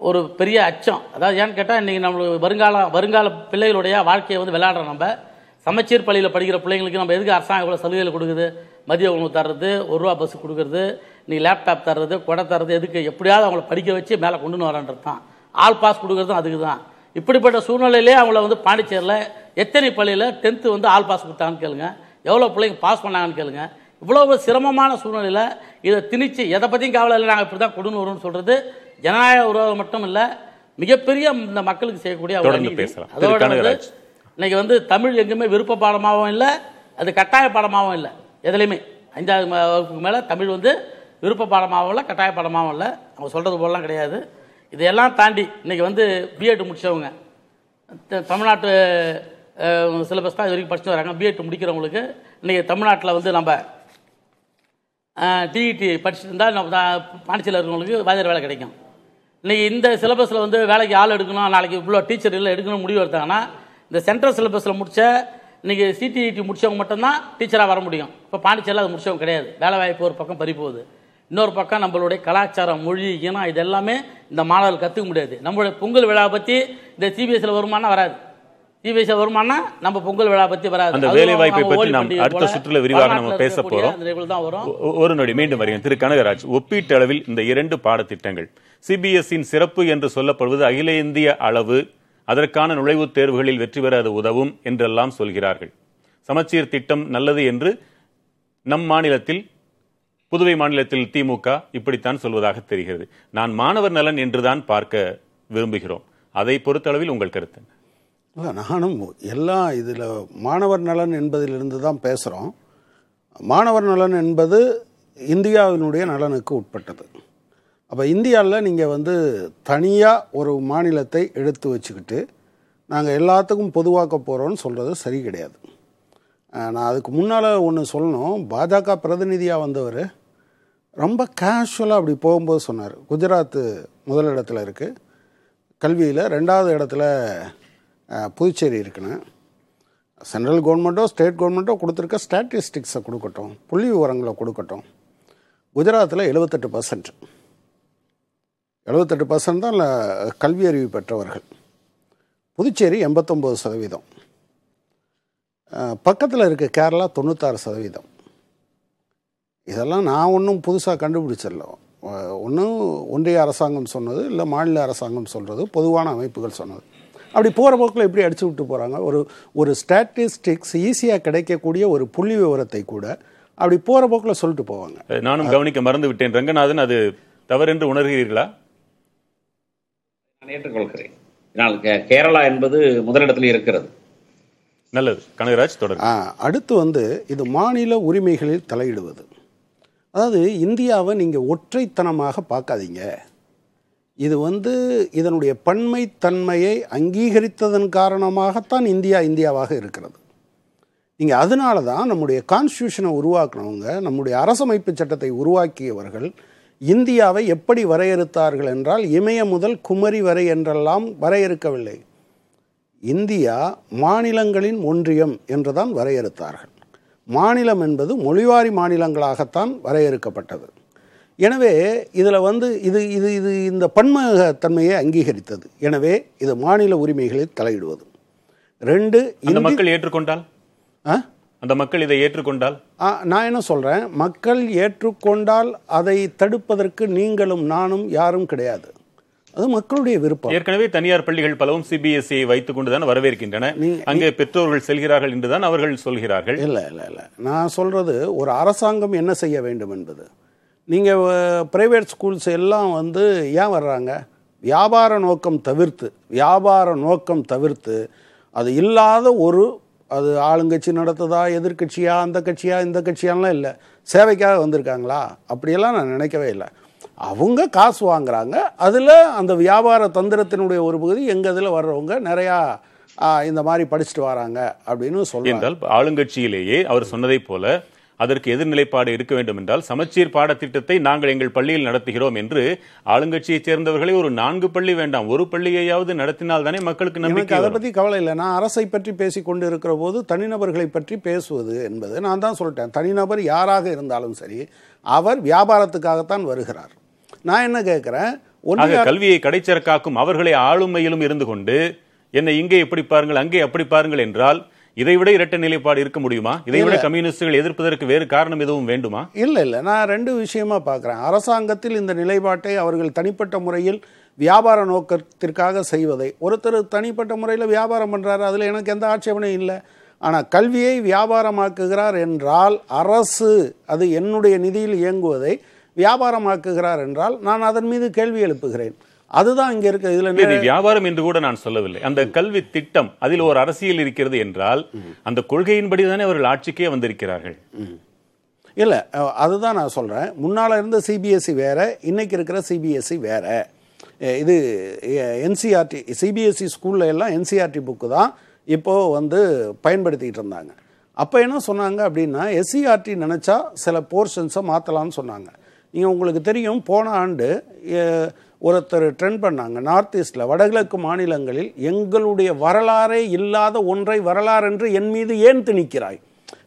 ஒரு பெரிய அச்சம். அதாவது ஏன்னு கேட்டால் இன்றைக்கி நம்மளுக்கு வருங்கால வருங்கால பிள்ளைகளுடைய வாழ்க்கையை வந்து விளையாடுறோம் நம்ம. சமச்சீர் பள்ளியில் படிக்கிற பிள்ளைங்களுக்கு நம்ம எதுக்கு அரசாங்கம் இவ்வளோ சலுகைகள் கொடுக்குது? மதிய உணவு தர்றது ஒரு ரூபா பஸ் கொடுக்குறது நீ லேப்டாப் தர்றது கொடை தர்றது எதுக்கு? எப்படியாவது அவங்கள படிக்க வச்சு மேலே கொண்டு வரன்றது தான். ஆல் பாஸ் கொடுக்குறதும் அதுக்கு தான். இப்படிப்பட்ட சூழ்நிலையிலே அவங்கள வந்து பாண்டிச்சேரியில் எத்தனை பள்ளியில் டென்த்து வந்து ஆல் பாஸ் கொடுத்தாங்கன்னு கேளுங்க. எவ்வளோ பிள்ளைங்க பாஸ் பண்ணாங்கன்னு கேளுங்க. இவ்வளோ சிரமமான சூழ்நிலையில் இதை திணிச்சு எதை பற்றியும் கவலை இல்லை நாங்கள் இப்படி தான் கொண்டு வரோம்னு சொல்கிறது ஜனநாயக உறவு மட்டும் இல்லை மிகப்பெரிய இந்த மக்களுக்கு செய்யக்கூடிய தொடர்ந்து. பேசலாம். அதோட. இன்னைக்கு வந்து தமிழ் எங்குமே விருப்ப பாடமாகவும் இல்லை அது கட்டாய பாடமாகவும் இல்லை எதுலையுமே ம- வகுப்புக்கு மேலே தமிழ் வந்து விருப்ப பாடமாகவும் இல்லை கட்டாய பாடமாகவும் இல்லை அவங்க சொல்கிறது போலலாம் கிடையாது இதையெல்லாம் தாண்டி இன்னைக்கு வந்து பிஎட் முடிச்சவங்க த- தமிழ்நாட்டு சிலபஸ் தான் இது வரைக்கும் படிச்சுட்டு வராங்க பிஎட் முடிக்கிறவங்களுக்கு இன்னைக்கு தமிழ்நாட்டில் வந்து நம்ம டிஇடி படிச்சுட்டு இருந்தால் நம்ம பாண்டிச்சேரியில் இருக்கிறவங்களுக்கு வாத்தியார் வேலை கிடைக்கும் இன்னைக்கு இந்த சிலபஸில் வந்து வேலைக்கு ஆள் எடுக்கணும் நாளைக்கு இவ்வளோ டீச்சர் இல்லை எடுக்கணும் முடிவு எடுத்தாங்கன்னா இந்த சென்ட்ரல் சிலபஸில் முடிச்ச இன்னைக்கு சிடிஇடி முடிச்சவங்க மட்டும்தான் டீச்சராக வர முடியும். இப்போ பாண்டிச்சேரியில் அது முடிச்சவங்க கிடையாது. வேலை வாய்ப்பு ஒரு பக்கம் பறிப்போகுது இன்னொரு பக்கம் நம்மளுடைய கலாச்சாரம் மொழி இனம் இது எல்லாமே இந்த மாணவர்கள் கற்றுக்க முடியாது. நம்மளுடைய பொங்கல் விழாவை பற்றி இந்த சிபிஎஸ்சியில் வருமானம் வராது. சிபிஎஸ்சி வருமானா? நம்ம பொங்கல் விழா பற்றி வராது. அந்த வேலை வாய்ப்பை ஹோலி நாம் அடுத்த சுற்றுல விரிவாக நம்ம பேச போறோம். ஒரு நொடி மீண்டும் வருகிறேன். திரு கனகராஜ் ஒப்பீட்டளவில் இந்த இரண்டு பாடத்திட்டங்கள் சிபிஎஸ்இன் சிறப்பு என்று சொல்லப்படுவது அகில இந்திய அளவு அதற்கான நுழைவுத் தேர்வுகளில் வெற்றி பெற அது உதவும் என்றெல்லாம் சொல்கிறார்கள். சமச்சீர் திட்டம் நல்லது என்று நம் மாநிலத்தில் புதுவை மாநிலத்தில் திமுக இப்படித்தான் சொல்வதாக தெரிகிறது. நான் மாணவர் நலன் என்றுதான் பார்க்க விரும்புகிறோம். அதை பொறுத்தளவில் உங்கள் கருத்து? இல்லை நானும் எல்லா இதில் மாணவர் நலன் என்பதிலிருந்து தான் பேசுகிறோம் மாணவர் நலன் என்பது இந்தியாவினுடைய நலனுக்கு உட்பட்டது. அப்போ இந்தியாவில் நீங்கள் வந்து தனியாக ஒரு மாநிலத்தை எடுத்து வச்சுக்கிட்டு நாங்கள் எல்லாத்துக்கும் பொதுவாக்க போகிறோம்னு சொல்கிறது சரி கிடையாது. நான் அதுக்கு முன்னால் ஒன்று சொல்லணும். பாஜக பிரதிநிதியாக வந்தவர் ரொம்ப கேஷுவலாக அப்படி போகும்போது சொன்னார். குஜராத்து முதலிடத்தில் இருக்குது கல்வியில் ரெண்டாவது இடத்துல புதுச்சேரி இருக்குன்னு. சென்ட்ரல் கவர்மெண்ட்டோ ஸ்டேட் கவர்மெண்ட்டோ கொடுத்துருக்க ஸ்டாட்டிஸ்டிக்ஸை கொடுக்கட்டும் புள்ளி விவரங்களை கொடுக்கட்டும். குஜராத்தில் எழுபத்தெட்டு பர்சன்ட் எழுபத்தெட்டு பர்சன்ட் தான் இல்லை கல்வி அறிவு பெற்றவர்கள். புதுச்சேரி எண்பத்தொம்போது சதவீதம். பக்கத்தில் இருக்க கேரளா தொண்ணூத்தாறு சதவீதம். இதெல்லாம் நான் ஒன்றும் புதுசாக கண்டுபிடிச்சிடல. ஒன்றும் ஒன்றிய அரசாங்கம் சொன்னது இல்லை மாநில அரசாங்கம் சொல்கிறது பொதுவான அமைப்புகள் சொன்னது. அப்படி போகிற போக்கில் எப்படி அடிச்சு விட்டு போகிறாங்க ஒரு ஒரு ஸ்டாட்டிஸ்டிக்ஸ் ஈஸியாக கிடைக்கக்கூடிய ஒரு புள்ளி விவரத்தை கூட அப்படி போகிற போக்கில் சொல்லிட்டு போவாங்க. நானும் கவனிக்க மறந்து விட்டேன். ரங்கநாதன் அது தவறென்று உணர்கிறீர்களா? நான் ஏற்றுக்கொள்கிறேன் இதனால் கேரளா என்பது முதலிடத்தில் இருக்கிறது. நல்லது. கனகராஜ் தொடர் அடுத்து வந்து இது மாநில உரிமைகளில் தலையிடுவது. அதாவது இந்தியாவை நீங்கள் ஒற்றைத்தனமாக பார்க்காதீங்க. இது வந்து இதனுடைய பன்மை தன்மையை அங்கீகரித்ததன் காரணமாகத்தான் இந்தியா இந்தியாவாக இருக்கிறது. நீங்கள் அதனால தான் நம்முடைய கான்ஸ்டியூஷனை உருவாக்குனவங்க நம்முடைய அரசமைப்பு சட்டத்தை உருவாக்கியவர்கள் இந்தியாவை எப்படி வரையறுத்தார்கள் என்றால் இமய முதல் குமரி வரை என்றெல்லாம் வரையறுக்கவில்லை. இந்தியா மாநிலங்களின் ஒன்றியம் என்றுதான் வரையறுத்தார்கள். மாநிலம் என்பது மொழிவாரி மாநிலங்களாகத்தான் வரையறுக்கப்பட்டது. எனவே இதில் வந்து இது இது இது இந்த பன்முகத்தன்மையை அங்கீகரித்தது. எனவே இது மாநில உரிமைகளில் தலையிடுவது. ரெண்டு இந்தி- மக்கள் ஏற்றுக்கொண்டால்? அந்த மக்கள் இதை ஏற்றுக்கொண்டால்? நான் என்ன சொல்கிறேன் மக்கள் ஏற்றுக்கொண்டால் அதை தடுப்பதற்கு நீங்களும் நானும் யாரும் கிடையாது. அது மக்களுடைய விருப்பம். ஏற்கனவே தனியார் பள்ளிகள் பலவும் சிபிஎஸ்இ வைத்துக் கொண்டுதான் வரவேற்கின்றன. அங்கே பெற்றோர்கள் செல்கிறார்கள் என்றுதான் அவர்கள் சொல்கிறார்கள். இல்லை இல்லை இல்லை. நான் சொல்கிறது ஒரு அரசாங்கம் என்ன செய்ய வேண்டும் என்பது. நீங்கள் ப்ரைவேட் ஸ்கூல்ஸ் எல்லாம் வந்து ஏன் வர்றாங்க? வியாபார நோக்கம் தவிர்த்து வியாபார நோக்கம் தவிர்த்து அது இல்லாத ஒரு அது ஆளுங்கட்சி நடத்துதா எதிர்கட்சியா அந்த கட்சியா இந்த கட்சியாலாம் இல்லை. சேவைக்காக வந்திருக்காங்களா? அப்படியெல்லாம் நான் நினைக்கவே இல்லை. அவங்க காசு வாங்குறாங்க. அதில் அந்த வியாபார தந்திரத்தினுடைய ஒரு பகுதி எங்கள் இதில் வர்றவங்க நிறையா இந்த மாதிரி படிச்சுட்டு வராங்க அப்படின்னு சொல்றாங்க. ஆளுங்கட்சியிலேயே அவர் சொன்னதைப் போல அதற்கு எதிர்நிலைப்பாடு இருக்க வேண்டும் என்றால் சமச்சீர் பாடத்திட்டத்தை நாங்கள் எங்கள் பள்ளியில் நடத்துகிறோம் என்று ஆளுங்கட்சியைச் சேர்ந்தவர்களை ஒரு நான்கு பள்ளி வேண்டாம் ஒரு பள்ளியையாவது நடத்தினால் தானே மக்களுக்கு நம்பிக்கை அதை. பற்றி கவலை இல்லை. நான் அரசை பற்றி பேசி கொண்டு இருக்கிற போது தனிநபர்களை பற்றி பேசுவது என்பது நான் தான் சொல்லிட்டேன். தனிநபர் யாராக இருந்தாலும் சரி அவர் வியாபாரத்துக்காகத்தான் வருகிறார். நான் என்ன கேட்குறேன்? ஆக ஒன்றிய கல்வியை கடைச்சரக்காக்கும் அவர்களை ஆளுமையிலும் இருந்து கொண்டு என்னை இங்கே இப்படி பாருங்கள் அங்கே அப்படி பாருங்கள் என்றால் இதைவிட இரட்டை நிலைப்பாடு இருக்க முடியுமா? இதைவிட கம்யூனிஸ்டுகள் எதிர்ப்பதற்கு வேறு காரணம் எதுவும் வேண்டுமா? இல்லை இல்லை. நான் ரெண்டு விஷயமா பார்க்குறேன். அரசாங்கத்தில் இந்த நிலைப்பாட்டை அவர்கள் தனிப்பட்ட முறையில் வியாபார நோக்கத்திற்காக செய்வதை. ஒருத்தர் தனிப்பட்ட முறையில் வியாபாரம் பண்ணுறாரு அதில் எனக்கு எந்த ஆட்சேபனையும் இல்லை. ஆனால் கல்வியை வியாபாரமாக்குகிறார் என்றால் அரசு அது என்னுடைய நிதியில் இயங்குவதை வியாபாரமாக்குகிறார் என்றால் நான் அதன் மீது கேள்வி எழுப்புகிறேன். அதுதான் இங்கே இருக்க இது இதில் வியாபாரம் என்று கூட நான் சொல்லவில்லை. அந்த கல்வி திட்டம் அதில் ஒரு அரசியல் இருக்கிறது என்றால் அந்த கொள்கையின்படி தானே அவர்கள் ஆட்சிக்கே வந்திருக்கிறார்கள். இல்லை அதுதான் நான் சொல்கிறேன் முன்னால் இருந்த சிபிஎஸ்சி வேற இன்னைக்கு இருக்கிற சிபிஎஸ்சி வேற. அஹ், இது என்சிஆர்டி சிபிஎஸ்சி ஸ்கூல்ல எல்லாம் என்சிஆர்டி புக்கு தான் இப்போது வந்து பயன்படுத்திக்கிட்டு இருந்தாங்க. அப்போ என்ன சொன்னாங்க அப்படின்னா எஸ்சிஆர்டி நினச்சா சில போர்ஷன்ஸை மாற்றலாம்னு சொன்னாங்க. நீங்கள் உங்களுக்கு தெரியும் போன ஆண்டு ஒருத்தர் ட்ரெண்ட் பண்ணாங்க. நார்த் ஈஸ்டில் வடகிழக்கு மாநிலங்களில் எங்களுடைய வரலாறே இல்லாத ஒன்றை வரலாறு என்று என் மீது ஏன் திணிக்கிறாய்?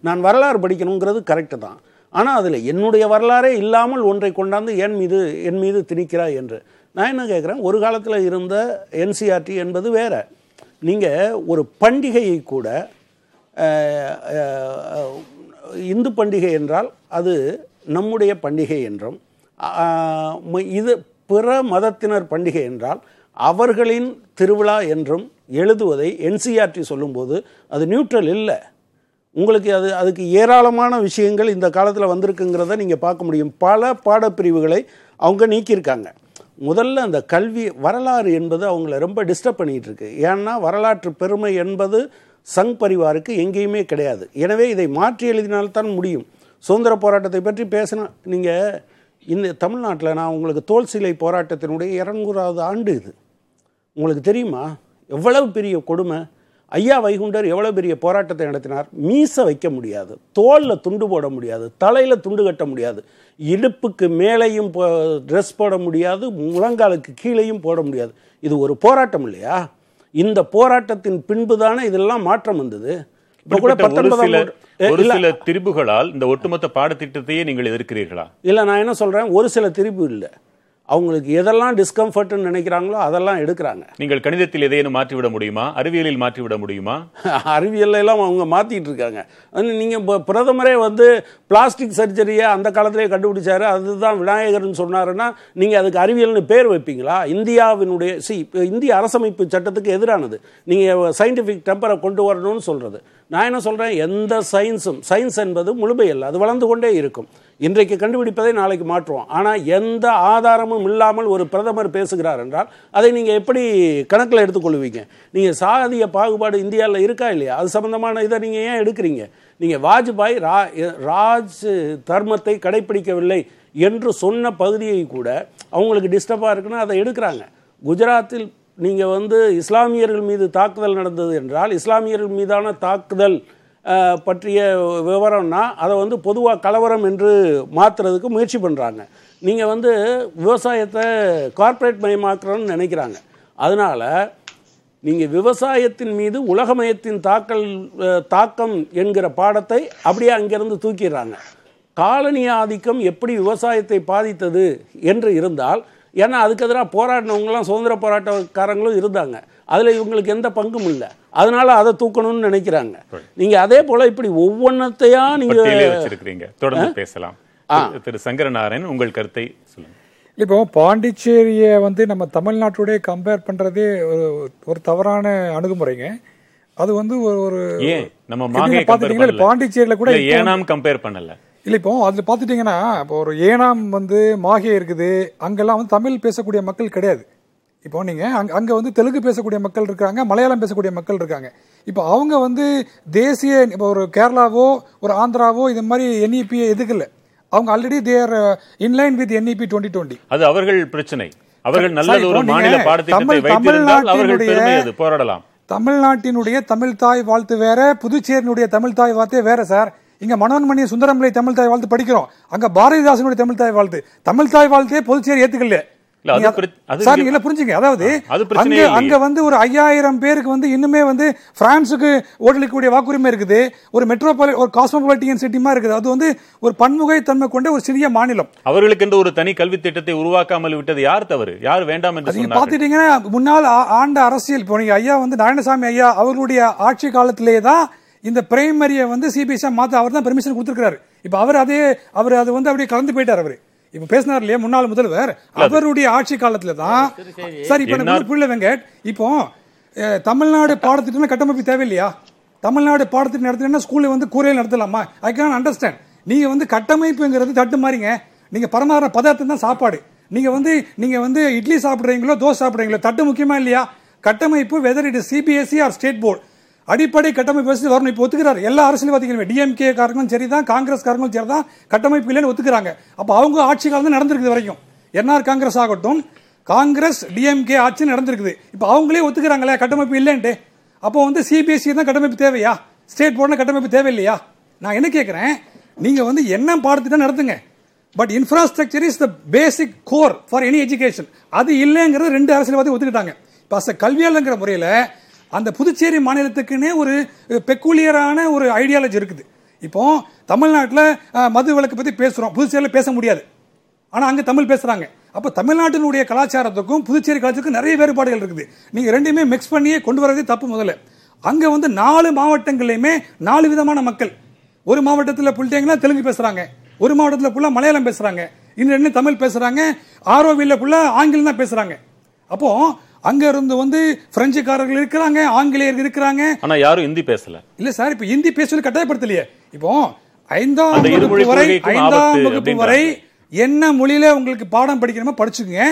நான் வரலாறு படிக்கணுங்கிறது கரெக்டு தான். ஆனால் அதில் என்னுடைய வரலாறே இல்லாமல் ஒன்றை கொண்டாந்து என் மீது என் மீது திணிக்கிறாய் என்று. நான் என்ன கேட்குறேன் ஒரு காலத்தில் இருந்த என்சிஆர்டி என்பது வேற. நீங்கள் ஒரு பண்டிகையை கூட இந்து பண்டிகை என்றால் அது நம்முடைய பண்டிகை என்றும் இது பிற மதத்தினர் பண்டிகை என்றால் அவர்களின் திருவிழா என்றும் எழுதுவதை என்சிஆர்டி சொல்லும்போது அது நியூட்ரல் இல்லை. உங்களுக்கு அது அதுக்கு ஏராளமான விஷயங்கள் இந்த காலத்தில் வந்திருக்குங்கிறத நீங்கள் பார்க்க முடியும். பல பாடப்பிரிவுகளை அவங்க நீக்கியிருக்காங்க. முதல்ல அந்த கல்வி வரலாறு என்பது அவங்கள ரொம்ப டிஸ்டர்ப் பண்ணிகிட்டு இருக்கு ஏன்னா வரலாற்று பெருமை என்பது சங் பரிவாருக்கு எங்கேயுமே கிடையாது. எனவே இதை மாற்றி எழுதினால்தான் முடியும். சுதந்திர போராட்டத்தை பற்றி பேசினா நீங்கள் இந்த தமிழ்நாட்டில் நான் உங்களுக்கு தோல் சிலை போராட்டத்தினுடைய இரநூறாவது ஆண்டு இது. உங்களுக்கு தெரியுமா? எவ்வளவு பெரிய கொடுமை? ஐயா வைகுண்டர் எவ்வளோ பெரிய போராட்டத்தை நடத்தினார்? மீசை வைக்க முடியாது. தோலில் துண்டு போட முடியாது. தலையில் துண்டு கட்ட முடியாது. இடுப்புக்கு மேலேயும் ட்ரெஸ் போட முடியாது. முழங்காலுக்கு கீழேயும் போட முடியாது. இது ஒரு போராட்டம் இல்லையா? இந்த போராட்டத்தின் பின்பு தானே இதெல்லாம் மாற்றம் வந்தது? ஒரு சில திரிபுகளால் இந்த ஒட்டுமொத்த பாடத்திட்டத்தையே நீங்கள் எதிர்க்கிறீர்களா? இல்லை நான் என்ன சொல்கிறேன் ஒரு சில திரிப்பு இல்லை. அவங்களுக்கு எதெல்லாம் டிஸ்கம்ஃபர்ட்னு நினைக்கிறாங்களோ அதெல்லாம் எடுக்கிறாங்க. நீங்கள் கணிதத்தில் எதையேனும் மாற்றிவிட முடியுமா? அறிவியலில் மாற்றிவிட முடியுமா? அறிவியல்ல எல்லாம் அவங்க மாற்றிட்டு இருக்காங்க. நீங்கள் இப்போ பிரதமரே வந்து பிளாஸ்டிக் சர்ஜரியை அந்த காலத்திலே கண்டுபிடிச்சாரு. அதுதான் விநாயகர்னு சொன்னாருன்னா நீங்கள் அதுக்கு அறிவியல்னு பேர் வைப்பீங்களா? இந்தியாவினுடைய சி இந்திய அரசமைப்பு சட்டத்துக்கு எதிரானது. நீங்கள் சயின்டிஃபிக் டெம்பரை கொண்டு வரணும்னு சொல்கிறது நான் என்ன சொல்கிறேன் எந்த சயின்ஸும் சயின்ஸ் என்பது முழுமையல்ல. அது வளர்ந்து கொண்டே இருக்கும். இன்றைக்கு கண்டுபிடிப்பதை நாளைக்கு மாற்றுவோம். ஆனால் எந்த ஆதாரமும் இல்லாமல் ஒரு பிரதமர் பேசுகிறார் என்றால் அதை நீங்கள் எப்படி கணக்கில் எடுத்துக்கொள்வீங்க? நீங்கள் சாதிய பாகுபாடு இந்தியாவில் இருக்கா இல்லையா? அது சம்பந்தமான இதை நீங்கள் ஏன் எடுக்கிறீங்க? நீங்கள் வாஜ்பாய் ரா ராஜ் தர்மத்தை கடைப்பிடிக்கவில்லை என்று சொன்ன பகுதியை கூட அவங்களுக்கு டிஸ்டர்பாக இருக்குன்னா அதை எடுக்கிறாங்க. குஜராத்தில் நீங்கள் வந்து இஸ்லாமியர்கள் மீது தாக்குதல் நடந்தது என்றால் இஸ்லாமியர்கள் மீதான தாக்குதல் பற்றிய விவரம்னா அதை வந்து பொதுவாக கலவரம் என்று மாற்றுறதுக்கு முயற்சி பண்ணுறாங்க நீங்கள் வந்து விவசாயத்தை கார்ப்பரேட் மயமாக்குறோன்னு நினைக்கிறாங்க. அதனால் நீங்கள் விவசாயத்தின் மீது உலகமயத்தின் தாக்கல் தாக்கம் என்கிற பாடத்தை அப்படியே அங்கிருந்து தூக்கிடுறாங்க. காலனி ஆதிக்கம் எப்படி விவசாயத்தை பாதித்தது என்று இருந்தால் ஏன்னா அதுக்கு எதிராக போராடினவங்களாம் சுதந்திர போராட்டக்காரங்களும் இருந்தாங்க. அதில் இவங்களுக்கு எந்த பங்கும் இல்லை. அதனால அதை தூக்கணும்னு நினைக்கிறாங்க. நீங்கள் அதே போல் இப்படி ஒவ்வொன்றத்தையா நீங்கள் வச்சிருக்கிறீங்க. தொடர்ந்து பேசலாம். திரு- திரு சங்கரநாராயணன் உங்கள் கருத்தை சொல்லுங்க. இப்போ பாண்டிச்சேரியை வந்து நம்ம தமிழ்நாட்டோடய கம்பேர் பண்றதே ஒரு ஒரு தவறான அணுகுமுறைங்க. அது வந்து ஒரு ஒரு நம்ம பண்ணல. பாண்டிச்சேரியில கூட ஏனாம் கம்பேர் பண்ணல. இல்லை இப்போ அதில் பார்த்துட்டிங்கன்னா இப்போ ஒரு ஏனாம் வந்து மாஹே இருக்குது. அங்கெல்லாம் வந்து தமிழ் பேசக்கூடிய மக்கள் கிடையாது. இப்போ நீங்கள் அங்க அங்கே வந்து தெலுங்கு பேசக்கூடிய மக்கள் இருக்காங்க மலையாளம் பேசக்கூடிய மக்கள் இருக்காங்க. இப்போ அவங்க வந்து தேசிய இப்போ ஒரு கேரளாவோ ஒரு ஆந்திராவோ இது மாதிரி என்இபி எதுக்கல அவங்க already they're in line with NEP twenty twenty அது அவர்கள் பிரச்சனை. அவர்கள் சரி, நல்லது ஒரு மாநில பாடத்திட்டத்தை வைத்திருந்தால் அவர்கள் போராடலாம். தமிழ்நாட்டினுடைய தமிழ் தாய் வாழ்த்து வேற புதுச்சேரியினுடைய தமிழ் தாய் வாழ்த்தே வேற சார் இங்க மனோன்மணி சுந்தரமலை தமிழ் தாய் வாழ்த்து படிக்கிறோம். அங்க பாரதிதாசனுடைய தமிழ் தாய் வாழ்த்து. தமிழ் தாய் வாழ்த்தே புதுச்சேரி ஏத்துக்கல. சார் இல்ல புரிஞ்சுங்க. அதாவது அங்க வந்து ஒரு ஐயாயிரம் பேருக்கு வந்து இன்னுமே வந்து பிரான்ஸுக்கு ஓட்டளிக்கக்கூடிய வாக்குரிமை இருக்குது. ஒரு மெட்ரோபாலி ஒரு காஸ்மோபாலிட்டியன் சிட்டிமா இருக்குது. அது வந்து ஒரு பன்முகைத்தன்மை கொண்ட ஒரு சிறிய மாநிலம். அவர்களுக்கு என்று ஒரு தனி கல்வி திட்டத்தை உருவாக்காமல் விட்டது யார் தவறு? யார் வேண்டாம் என்று நீங்க பாத்துட்டீங்கன்னா முன்னாள் ஆ- ஆண்ட அரசியல் இப்போ நீங்க ஐயா வந்து நாராயணசாமி ஐயா அவர்களுடைய ஆட்சி காலத்திலேயே தான் இந்த பிரைமரியை வந்து சிபிஎஸ்ஆ மாத்த அவர் தான் பெர்மிஷன் கொடுத்திருக்காரு இப்போ அவர் அதே அவர் அது வந்து அப்படியே கலந்து போயிட்டார் அவரு. இப்போ பேசினார் இல்லையா? முன்னாள் முதல்வர். அவருடைய ஆட்சி காலத்துல தான் சார் இப்போ எனக்கு புரியல வெங்கட் இப்போ தமிழ்நாடு பாடத்திட்டம் கட்டமைப்பு தேவையில்லையா? தமிழ்நாடு பாடத்திட்டம் நடத்தினா ஸ்கூல்ல வந்து கூரையில் நடத்தலாமா? ஐ கேன் அண்டர்ஸ்டாண்ட் நீங்க வந்து கட்டமைப்புங்கிறது தட்டு மாதிரிங்க நீங்க பரமாற பதார்த்தம் தான் சாப்பாடு. நீங்க வந்து நீங்க வந்து இட்லி சாப்பிடுறீங்களோ தோசை சாப்பிடுறீங்களோ தட்டு முக்கியமா இல்லையா? கட்டமைப்பு whether it CBSE or state board அடிப்படை கட்டமைப்பு வசதி வரணும். இப்போ ஒத்துக்கிறார். எல்லா அரசியல்வாதிகளுமே. டிஎம்கே காரங்களும் சரிதான். காங்கிரஸ் காரங்களும் சரிதான். கட்டமைப்பு இல்லைன்னு ஒத்துக்கிறாங்க. அப்போ அவங்க ஆட்சி காலம் தான் நடந்திருக்குது வரைக்கும். என்ஆர் காங்கிரஸ் ஆகட்டும் காங்கிரஸ் டிஎம்கே ஆட்சி நடந்திருக்குது. இப்போ அவங்களே ஒத்துக்கிறாங்களே கட்டமைப்பு இல்லைன்ட்டு. அப்போ வந்து சிபிஎஸ்சி தான் கட்டமைப்பு தேவையா? ஸ்டேட் போர்டில் கட்டமைப்பு தேவையில்லையா? நான் என்ன கேட்குறேன் நீங்கள் வந்து என்ன பாடத்திட்டம் நடத்துங்க. But infrastructure is the basic core for any education அது இல்லைங்கிறது ரெண்டு அரசியல்வாதி ஒத்துக்கிட்டாங்க. இப்போ அஸ் கல்வியாளங்கிற முறையில் அந்த புதுச்சேரி மாநிலத்துக்குன்னே ஒரு பெக்குலியரான ஒரு ஐடியாலஜி இருக்குது. இப்போ தமிழ்நாட்டில் மது விலக்கு பற்றி பேசுகிறோம் புதுச்சேரியில் பேச முடியாது. ஆனால் அங்கே தமிழ் பேசுகிறாங்க அப்போ தமிழ்நாட்டினுடைய கலாச்சாரத்துக்கும் புதுச்சேரி கலாச்சாரத்துக்கும் நிறைய வேறுபாடுகள் இருக்குது. நீங்கள் ரெண்டையுமே மிக்ஸ் பண்ணியே கொண்டு வரதே தப்பு முதல்ல. அங்கே வந்து நாலு மாவட்டங்கள்லையுமே நாலு விதமான மக்கள். ஒரு மாவட்டத்தில் புள்ளிட்டீங்கன்னா தெலுங்கு பேசுகிறாங்க ஒரு மாவட்டத்தில் ஃபுல்லாக மலையாளம் பேசுகிறாங்க இன்னும் ரெண்டு தமிழ் பேசுகிறாங்க ஆரோவியில் ஃபுல்லாக ஆங்கிலம் தான் பேசுகிறாங்க அப்போது அங்க இருந்து வந்து பிரெஞ்சுக்காரர்கள் இருக்கிறாங்க ஆங்கிலேயர்கள் இருக்கிறாங்க. ஆனா யாரும் ஹிந்தி பேசல. இல்ல சார் இப்ப ஹிந்தி பேசுவது கட்டாயப்படுத்தலையே. இப்போ ஐந்தாம் வகுப்பு வரை ஐந்தாம் வகுப்பு. வரை என்ன மொழியில உங்களுக்கு பாடம் படிக்கணுமோ படிச்சுக்கங்க.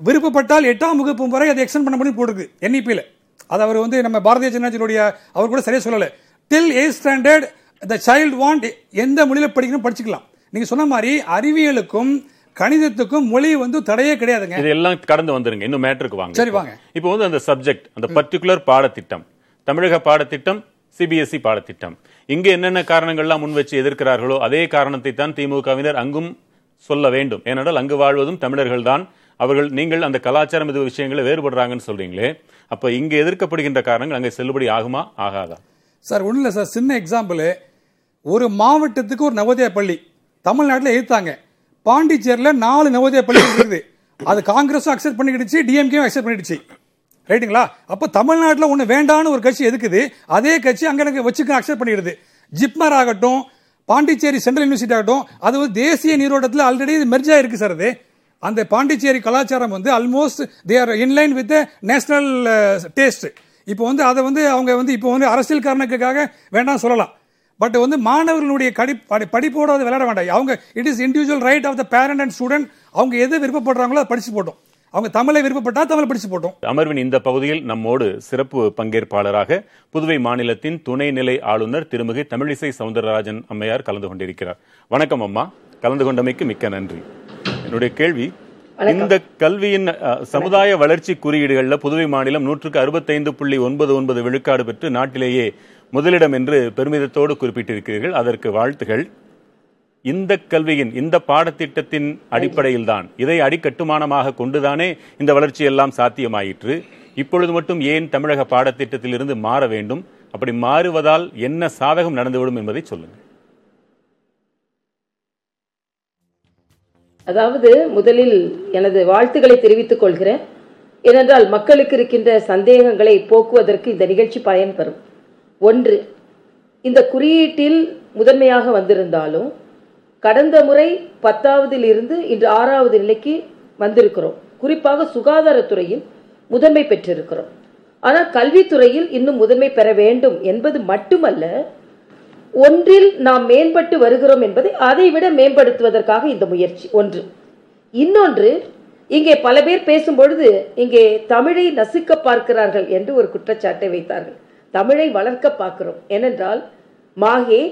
விருப்பப்பட்டால் எட்டாம் வகுப்பு வரை அதை எக்ஸ்டெண்ட் பண்ண முடியும் போட்டுருக்கு என்இபியில் அது அவர் வந்து நம்ம பாரதிய ஜனதாஜியுடைய அவர் கூட சரியா சொல்லல. Till a standard the child want எந்த மொழியில படிக்கணும் படிச்சுக்கலாம். நீங்க சொன்ன மாதிரி அறிவியலுக்கும் கணிதத்துக்கும் மொழி வந்து தடையே கிடையாதுங்க. இது எல்லாம் கடந்து வந்துருங்க. இன்னும் மேட்டருக்கு வாங்க. சரி, வாங்க. இப்போ வந்து அந்த சப்ஜெக்ட் அந்த பர்டிகுலர் பாடத்திட்டம். தமிழக பாடத்திட்டம் சிபிஎஸ்இ பாடத்திட்டம். இங்க என்னென்ன காரணங்கள்லாம் முன் வச்சு எதிர்க்கிறார்களோ அதே காரணத்தை தான் திமுகவினர் அங்கும் சொல்ல வேண்டும். ஏனென்றால் அங்கு வாழ்வதும் தமிழர்கள் தான். அவர்கள் நீங்கள் அந்த கலாச்சாரம் இது விஷயங்களை வேறுபடுறாங்கன்னு சொல்றீங்களே. அப்ப இங்க எதிர்க்கப்படுகின்ற காரணங்கள் அங்கே செல்லுபடி ஆகுமா? ஆகாதா? சார் ஒன்றும் இல்லை சார். சின்ன எக்ஸாம்பிள் ஒரு மாவட்டத்துக்கு ஒரு நவோதயா பள்ளி. தமிழ்நாட்டில் எதிர்த்தாங்க. பாண்டிச்சேரியில் நாலு நவோதய பள்ளி இருக்குது. அது காங்கிரஸும் அக்செப்ட் பண்ணிக்கிடுச்சு டிஎம்கேயும் அக்செப்ட் பண்ணிடுச்சு. ரைட்டுங்களா அப்போ தமிழ்நாட்டில் ஒன்று வேண்டான்னு ஒரு கட்சி எதுக்குது? அதே கட்சி அங்கே எனக்கு வச்சுக்க அக்செப்ட் பண்ணிடுது. ஜிப்மர் ஆகட்டும் பாண்டிச்சேரி சென்ட்ரல் யூனிவர்சிட்டி ஆகட்டும் அது வந்து தேசிய நீரோட்டத்தில் ஆல்ரெடி இது மெர்ஜாக இருக்குது சார் அது. அந்த பாண்டிச்சேரி கலாச்சாரம் வந்து almost they are in line with national taste இப்போ வந்து அதை வந்து அவங்க வந்து இப்போ வந்து அரசியல் காரணத்துக்காக வேண்டாம் சொல்லலாம். பட் வந்து மாணவர்களுடைய கடி படி- படிப்போட அதை விளையாட வேண்டாம். அவங்க it is individual right of the parent and student அவங்க எது விருப்பப்படுறாங்களோ அதை படிச்சு போட்டோம். அவங்க தமிழை விருப்பப்பட்டா தமிழை படிச்சு போட்டோம். அமர்வின் இந்த பகுதியில் நம்மோடு சிறப்பு பங்கேற்பாளராக புதுவை மாநிலத்தின் துணைநிலை ஆளுநர் திருமிகு தமிழிசை சவுந்தரராஜன் அம்மையார் கலந்து கொண்டிருக்கிறார். வணக்கம் அம்மா. கலந்து கொண்டமைக்கு மிக்க நன்றி. என்னுடைய கேள்வி இந்த கல்வியின் சமுதாய வளர்ச்சி குறியீடுகள்ல புதுவை மாநிலம் நூற்றுக்கு அறுபத்தைந்து புள்ளி ஒன்பது ஒன்பது விழுக்காடு பெற்று நாட்டிலேயே முதலிடம் என்று பெருமிதத்தோடு குறிப்பிட்டிருக்கிறீர்கள். அதற்கு வாழ்த்துகள். இந்த கல்வியின் இந்த பாடத்திட்டத்தின் அடிப்படையில் தான் இதை அடிக்கட்டுமானமாக கொண்டுதானே இந்த வளர்ச்சி எல்லாம் சாத்தியமாயிற்று. இப்பொழுது மட்டும் ஏன் தமிழக பாடத்திட்டத்திலிருந்து மாற வேண்டும்? அப்படி மாறுவதால் என்ன சாதகம் நடந்துவிடும் என்பதை சொல்லுங்கள். அதாவது முதலில் எனது வாழ்த்துக்களை தெரிவித்துக் கொள்கிறேன். ஏனென்றால் மக்களுக்கு இருக்கின்ற சந்தேகங்களை போக்குவதற்கு இந்த நிகழ்ச்சி பயன்பெறும். ஒன்று இந்த குறியீட்டில் முதன்மையாக வந்திருந்தாலும் கடந்த முறை பத்தாவதில் இருந்து இன்று ஆறாவது நிலைக்கு வந்திருக்கிறோம். குறிப்பாக சுகாதாரத்துறையில் முதன்மை பெற்றிருக்கிறோம். ஆனால் கல்வித்துறையில் இன்னும் முதன்மை பெற வேண்டும் என்பது மட்டுமல்ல ஒன்றில் நாம் மேம்பட்டு வருகிறோம் என்பதை அதைவிட மேம்படுத்துவதற்காக இந்த முயற்சி. ஒன்று இன்னொன்று இங்கே பல பேர் பேசும்பொழுது இங்கே தமிழை நசுக்க பார்க்கிறார்கள் என்று ஒரு குற்றச்சாட்டை வைத்தார்கள். தமிழை வளர்க்க பார்க்கிறோம். ஏனென்றால் மாஹே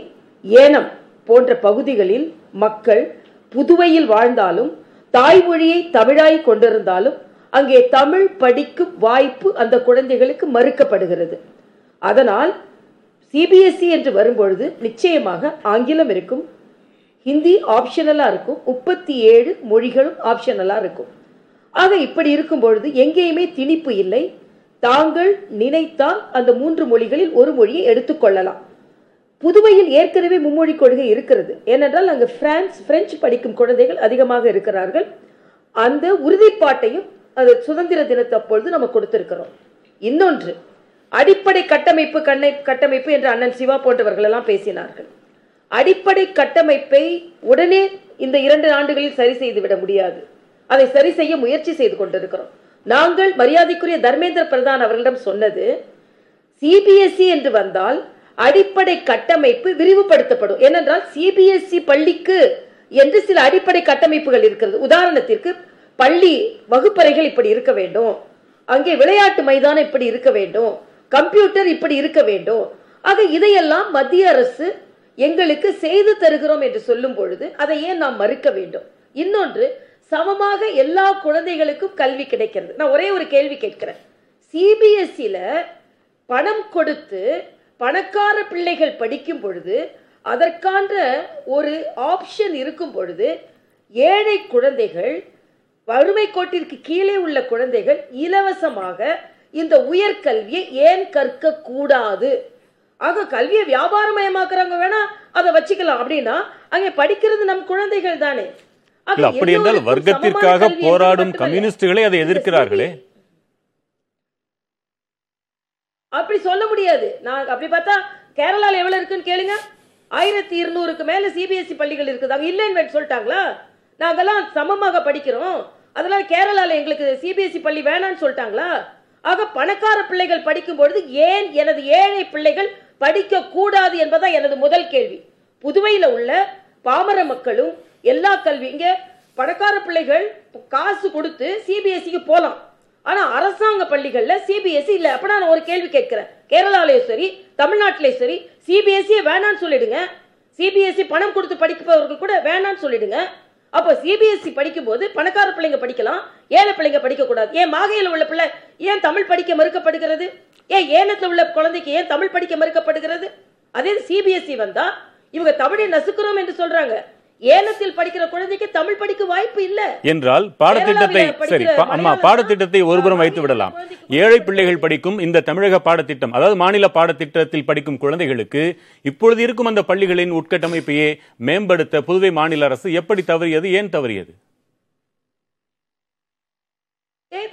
ஏனம் போன்ற பகுதிகளில் மக்கள் புதுவையில் வாழ்ந்தாலும் தாய்மொழியை தமிழாய் கொண்டிருந்தாலும் அங்கே தமிழ் படிக்கும் வாய்ப்பு அந்த குழந்தைகளுக்கு மறுக்கப்படுகிறது. அதனால் சிபிஎஸ்இ என்று வரும்பொழுது நிச்சயமாக ஆங்கிலம் இருக்கும் ஹிந்தி ஆப்ஷனலாக இருக்கும் முப்பத்தி ஏழு மொழிகளும் ஆப்ஷனலாக இருக்கும். ஆக இப்படி இருக்கும் பொழுது எங்கேயுமே திணிப்பு இல்லை. தாங்கள் நினைத்தால் அந்த மூன்று மொழிகளில் ஒரு மொழியை எடுத்துக்கொள்ளலாம் புதுவையில் ஏற்கனவே மும்மொழி கொள்கை இருக்கிறது. ஏனென்றால் அங்கு பிரான்ஸ் பிரெஞ்சு படிக்கும் குழந்தைகள் அதிகமாக இருக்கிறார்கள். அந்த உறுதிப்பாட்டையும் அது சுதந்திர தினத்தப்பொழுது நம்ம கொடுத்திருக்கிறோம். இன்னொன்று அடிப்படை கட்டமைப்பு கண்ணை கட்டமைப்பு என்று அண்ணன் சிவா போன்றவர்கள் எல்லாம் பேசினார்கள். அடிப்படை கட்டமைப்பை உடனே இந்த இரண்டு ஆண்டுகளில் சரி செய்து விட முடியாது. அதை சரி செய்ய முயற்சி செய்து கொண்டிருக்கிறோம். நாங்கள் மரியாதைக்குரிய தர்மேந்திர பிரதான் அவர்களிடம் சொன்னது சிபிஎஸ்இ என்று வந்தால் அடிப்படை கட்டமைப்பு விரிவுபடுத்தப்படும். ஏனென்றால் சிபிஎஸ்இ பள்ளிக்கு என்று சில அடிப்படை கட்டமைப்புகள் இருக்கிறது. உதாரணத்திற்கு பள்ளி வகுப்பறைகள் இப்படி இருக்க வேண்டும். அங்கே விளையாட்டு மைதானம் இப்படி இருக்க வேண்டும். கம்ப்யூட்டர் இப்படி இருக்க வேண்டும். ஆக இதையெல்லாம் மத்திய அரசு எங்களுக்கு செய்து தருகிறோம் என்று சொல்லும் பொழுது அதை ஏன் நாம் மறுக்க வேண்டும். இன்னொன்று சமமாக எல்லா குழந்தைகளுக்கும் கல்வி கிடைக்கிறது. நான் ஒரே ஒரு கேள்வி கேட்கிறேன். சிபிஎஸ்சியில் பணம் கொடுத்து பணக்கார பிள்ளைகள் படிக்கும் பொழுது அதற்கான ஒரு ஆப்ஷன் இருக்கும் பொழுது ஏழை குழந்தைகள் வறுமை கோட்டிற்கு கீழே உள்ள குழந்தைகள் இலவசமாக இந்த உயர்கல்வியை ஏன் கற்க கூடாது ஆக கல்வியை வியாபாரமயமாக்குறவங்க வேணா அதை வச்சுக்கலாம். அப்படின்னா அங்கே படிக்கிறது நம் குழந்தைகள் தானே. அப்படி என்றால் வர்க்கத்திற்காக போராடும். கம்யூனிஸ்டுகளே அதை எதிர்க்கிறார்களே? அப்படி சொல்ல முடியாது. நான் அப்படி பார்த்தா கேரளால எவ்வளவு இருக்குன்னு கேளுங்க. ஆயிரத்தி இருநூறுக்கு மேல சிபிஎஸ்இ பள்ளிகள் இருக்குது. அங்க இல்லைன்னு சொல்லிட்டாங்களா? நாங்கெல்லாம் சமமாக படிக்கிறோம். அதெல்லாம் கேரளால எங்களுக்கு சிபிஎஸ்இ பள்ளி வேணாம்னு சொல்லிட்டாங்களா? ஆக பணக்கார பிள்ளைகள் படிக்கும் பொழுது ஏன் எனது ஏழை பிள்ளைகள் படிக்க கூடாது என்பதா எனது முதல் கேள்வி. புதுவையில உள்ள பாமர மக்களும் எல்லா கல்வி இங்கே பணக்கார பிள்ளைகள் காசு கொடுத்து சிபிஎஸ்சிக்கு போகலாம் ஆனால் அரசாங்க பள்ளிகளில் சிபிஎஸ்சி இல்லை. அப்போ நான் ஒரு கேள்வி கேட்குறேன். கேரளாலேயும் சரி தமிழ்நாட்டிலேயும் சரி சிபிஎஸ்சியே வேணாம்னு சொல்லிடுங்க. சிபிஎஸ்சி பணம் கொடுத்து படிப்பவர்கள் கூட வேணாம்னு சொல்லிடுங்க. அப்போ சிபிஎஸ்சி படிக்கும்போது பணக்கார பிள்ளைங்க படிக்கலாம் ஏழை பிள்ளைங்க படிக்கக்கூடாது. ஏன் மாகையில் உள்ள பிள்ளை ஏன் தமிழ் படிக்க மறுக்கப்படுகிறது? ஏன் ஏலத்தில் உள்ள குழந்தைக்கு ஏன் தமிழ் படிக்க மறுக்கப்படுகிறது? அதே சிபிஎஸ்சி வந்தால் இவங்க தமிழை நசுக்கிறோம் என்று சொல்கிறாங்க ஏலத்தில் படிக்கிற குழந்தைக்கு தமிழ் படிக்க வாய்ப்பு இல்ல. என்றால் பாடத்திட்டத்தை சரி அம்மா பாடத்திட்டத்தை ஒருபுறம் வைத்து விடலாம். ஏழை பிள்ளைகள் படிக்கும் இந்த தமிழக பாடத்திட்டம் அதாவது மாநில பாடத்திட்டத்தில் படிக்கும் குழந்தைகளுக்கு இப்பொழுது இருக்கும் அந்த பள்ளிகளின் உட்கட்டமைப்பையே மேம்படுத்த புதுவை மாநில அரசு எப்படி தவறியது ஏன் தவறியது?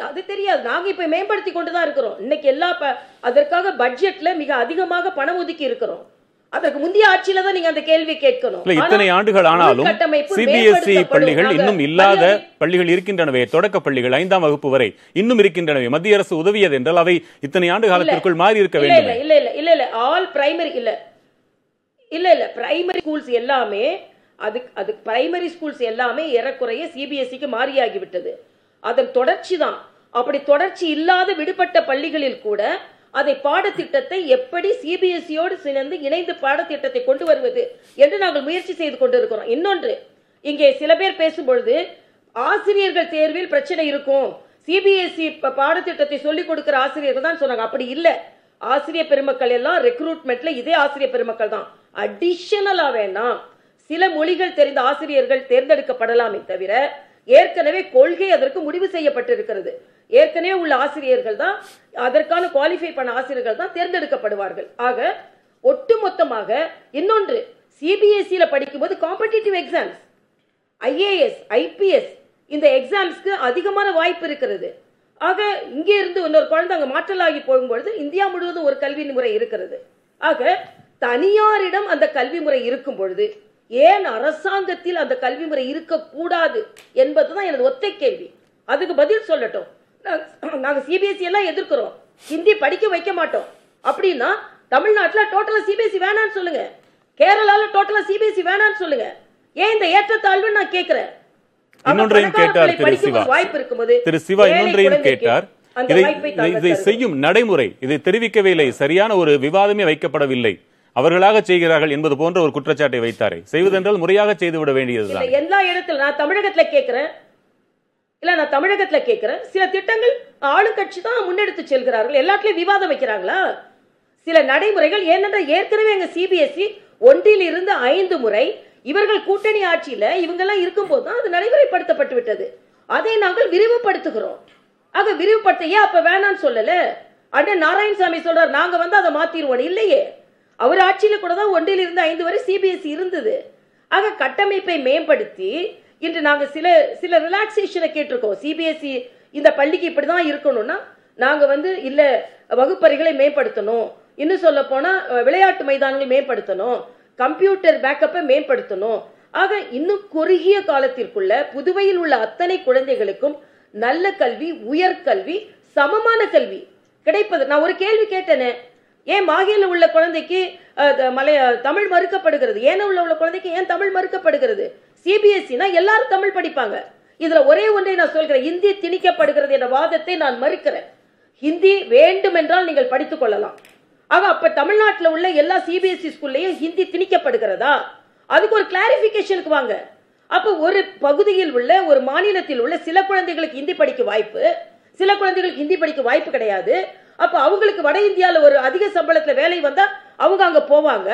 அது தெரியாது. நாங்க இப்ப மேம்படுத்தி கொண்டு தான் இருக்கிறோம். இன்னைக்கு எல்லா அதற்காக பட்ஜெட்ல மிக அதிகமாக பணம் ஒதுக்கி இருக்கிறோம். அதற்கு முந்தைய ஆட்சியில தான் நீங்க அந்த கேள்வி கேட்கணும். இத்தனை ஆண்டுகள் ஆனாலும் சிபிஎஸ்இ மேம்படுத்தப்படும். பள்ளிகள் இன்னும் இல்லாத பள்ளிகள் இருக்கின்றனவே. தொடக்க பள்ளிகள் ஐந்தாம் வகுப்பு வரை இன்னும் இருக்கின்றனவே. மத்திய அரசு உதவியது என்றால் அவை இத்தனை ஆண்டு காலத்திற்குள் மாறி இருக்க வேண்டும். இல்ல இல்ல இல்ல இல்ல. ஆல் பிரைமரி இல்ல. இல்ல இல்ல. பிரைமரி ஸ்கூல்ஸ் எல்லாமே அது அது பிரைமரி ஸ்கூல்ஸ் எல்லாமே ஏறக்குறைய சிபிஎஸ்சிக்கு மாறியாகி விட்டது. அதன் தொடர்ச்சி தான். அப்படி தொடர்ச்சி இல்லாத விடுபட்ட பள்ளிகளில் கூட அதை பாடத்திட்டத்தை எப்படி சிபிஎஸ்சியோடு சேர்ந்து இணைந்து பாடத்திட்டத்தை கொண்டு வருவது என்று நாங்கள் முயற்சி செய்து கொண்டிருக்கிறோம். இன்னொன்று இங்கே சில பேர் பேசும்பொழுது ஆசிரியர்கள் தேர்வில் பிரச்சனை இருக்கும். சிபிஎஸ்இ பாடத்திட்டத்தை சொல்லிக் கொடுக்கிற ஆசிரியர்கள் தான் சொன்னாங்க. அப்படி இல்லை. ஆசிரியர் பெருமக்கள் எல்லாம் ரெக்ரூட்மெண்ட்ல இதே ஆசிரியர் பெருமக்கள் தான். அடிஷனலா வேணாம். சில மொழிகள் தெரிந்த ஆசிரியர்கள் தேர்ந்தெடுக்கப்படலாமே தவிர ஏற்கனவே கொள்கை அதற்கு முடிவு செய்யப்பட்டிருக்கிறது. ஏற்கனவே உள்ள ஆசிரியர்கள் தான் அதற்கான குவாலிஃபை பண்ண ஆசிரியர்கள் தான் தேர்ந்தெடுக்கப்படுவார்கள். ஆக ஒட்டுமொத்தமாக இன்னொன்று சிபிஎஸ்சியில் படிக்கும்போது காம்படிட்டிவ் எக்ஸாம்ஸ் ஐஏஎஸ் ஐபிஎஸ் இந்த எக்ஸாம்ஸ்க்கு அதிகமான வாய்ப்பு இருக்கிறது. ஆக இங்கே இருந்து இன்னொரு குழந்தை அங்கே மாற்றலாகி போகும்பொழுது இந்தியா முழுவதும் ஒரு கல்வி முறை இருக்கிறது. ஆக தனியாரிடம் அந்த கல்வி முறை இருக்கும் பொழுது ஏன் அரசாங்கத்தில் அந்த கல்வி முறை இருக்கக்கூடாது என்பதுதான் எனது ஒத்தை கேள்வி. அதுக்கு பதில் சொல்லட்டும். நாங்க- நாங்க சிபிஎஸ்சி எல்லாம் எதிர்க்கிறோம். ஹிந்தி படிக்க வைக்க மாட்டோம். அப்படின்னா தமிழ்நாட்டுல டோட்டலா சிபிஎஸ்சி வேணாம்னு சொல்லுங்க. கேரளால டோட்டலா சிபிஎஸ்சி வேணாம்னு சொல்லுங்க. ஏன் இந்த ஏற்றத்தாழ்வுன்னு நான் கேட்கிறேன்? இன்னொன்றையும் கேட்டார் திரு சிவா. சிவா இன்னொன்றையும் கேட்டார். இதை. செய்யும் நடைமுறை. இதை தெரிவிக்கவில்லை சரியான ஒரு விவாதமே வைக்கப்படவில்லை. அவர்களாக செய்கிறார்கள் என்பது போன்ற ஒரு குற்றச்சாட்டை வைத்தாரே. செய்வதென்றால் முறையாக செய்துவிட வேண்டியதுதான். எல்லா இடத்துல நான் தமிழகத்துல கேட்கிறேன். இல்ல நான் தமிழகத்துல கேட்கிறேன். சில திட்டங்கள் ஆளுங்கட்சி தான் முன்னெடுத்து செல்கிறார்கள். எல்லாத்துலயும் விவாதம் வைக்கிறாங்களா? சில நடைமுறைகள் ஏனென்றால் ஏற்கனவே எங்க சிபிஎஸ்இ ஒன்றில் இருந்து ஐந்து முறை இவர்கள் கூட்டணி ஆட்சியில இவங்கெல்லாம் இருக்கும்போது தான் அது நடைமுறைப்படுத்தப்பட்டு விட்டது. அதை நாங்கள் விரிவுபடுத்துகிறோம். ஆக விரிவுபடுத்த ஏன் அப்ப வேணாம்னு சொல்லல? அண்ணன் நாராயணசாமி சொல்றார் நாங்க வந்து அதை மாத்திருவோம் இல்லையே. அவர் ஆட்சியில கூட தான் ஒன்றில் இருந்து ஐந்து வரை சிபிஎஸ்இ இருந்தது. ஆக கட்டமைப்பை மேம்படுத்தி இன்று நாங்க சில சில ரிலாக்ஸேஷனை கேட்டிருக்கோம். சிபிஎஸ்இ இந்த பள்ளிக்கு இப்படிதான் இருக்கணும்னா நாங்க வந்து இல்ல வகுப்பறைகளை மேம்படுத்தணும். இன்னும் சொல்ல போனா விளையாட்டு மைதானங்களை மேம்படுத்தணும். கம்ப்யூட்டர் பேக்கப்பை மேம்படுத்தணும். ஆக இன்னும் குறுகிய காலத்திற்குள்ள புதுவையில் உள்ள அத்தனை குழந்தைகளுக்கும் நல்ல கல்வி உயர்கல்வி சமமான கல்வி கிடைப்பது. நான் ஒரு கேள்வி கேட்டேனே. ஏன் மாகியில் உள்ள குழந்தைக்கு த- மலைய தமிழ் மறுக்கப்படுகிறது? ஏன உள்ள உள்ள குழந்தைக்கு ஏன் தமிழ் மறுக்கப்படுகிறது? சிபிஎஸ்இனா எல்லாரும் தமிழ் படிப்பாங்க. இதுல ஒரே ஒன்றை நான் சொல்கிறேன். இந்தி திணிக்கப்படுகிறது என்ற வாதத்தை நான் மறுக்கிறேன். ஹிந்தி வேண்டுமென்றால் நீங்கள் படித்துக் கொள்ளலாம். ஆக அப்ப தமிழ்நாட்டில் உள்ள எல்லா சிபிஎஸ்இ ஸ்கூல்லையும் ஹிந்தி திணிக்கப்படுகிறதா? அதுக்கு ஒரு கிளாரிபிகேஷனுக்கு வாங்க. அப்ப ஒரு பகுதியில் உள்ள ஒரு மாநிலத்தில் உள்ள சில குழந்தைகளுக்கு ஹிந்தி படிக்க வாய்ப்பு சில குழந்தைகளுக்கு ஹிந்தி படிக்க வாய்ப்பு கிடையாது. அப்ப அவங்களுக்கு வட இந்தியால ஒரு அதிக சம்பளத்துல வேலை வந்தா அவங்க அங்க போவாங்க.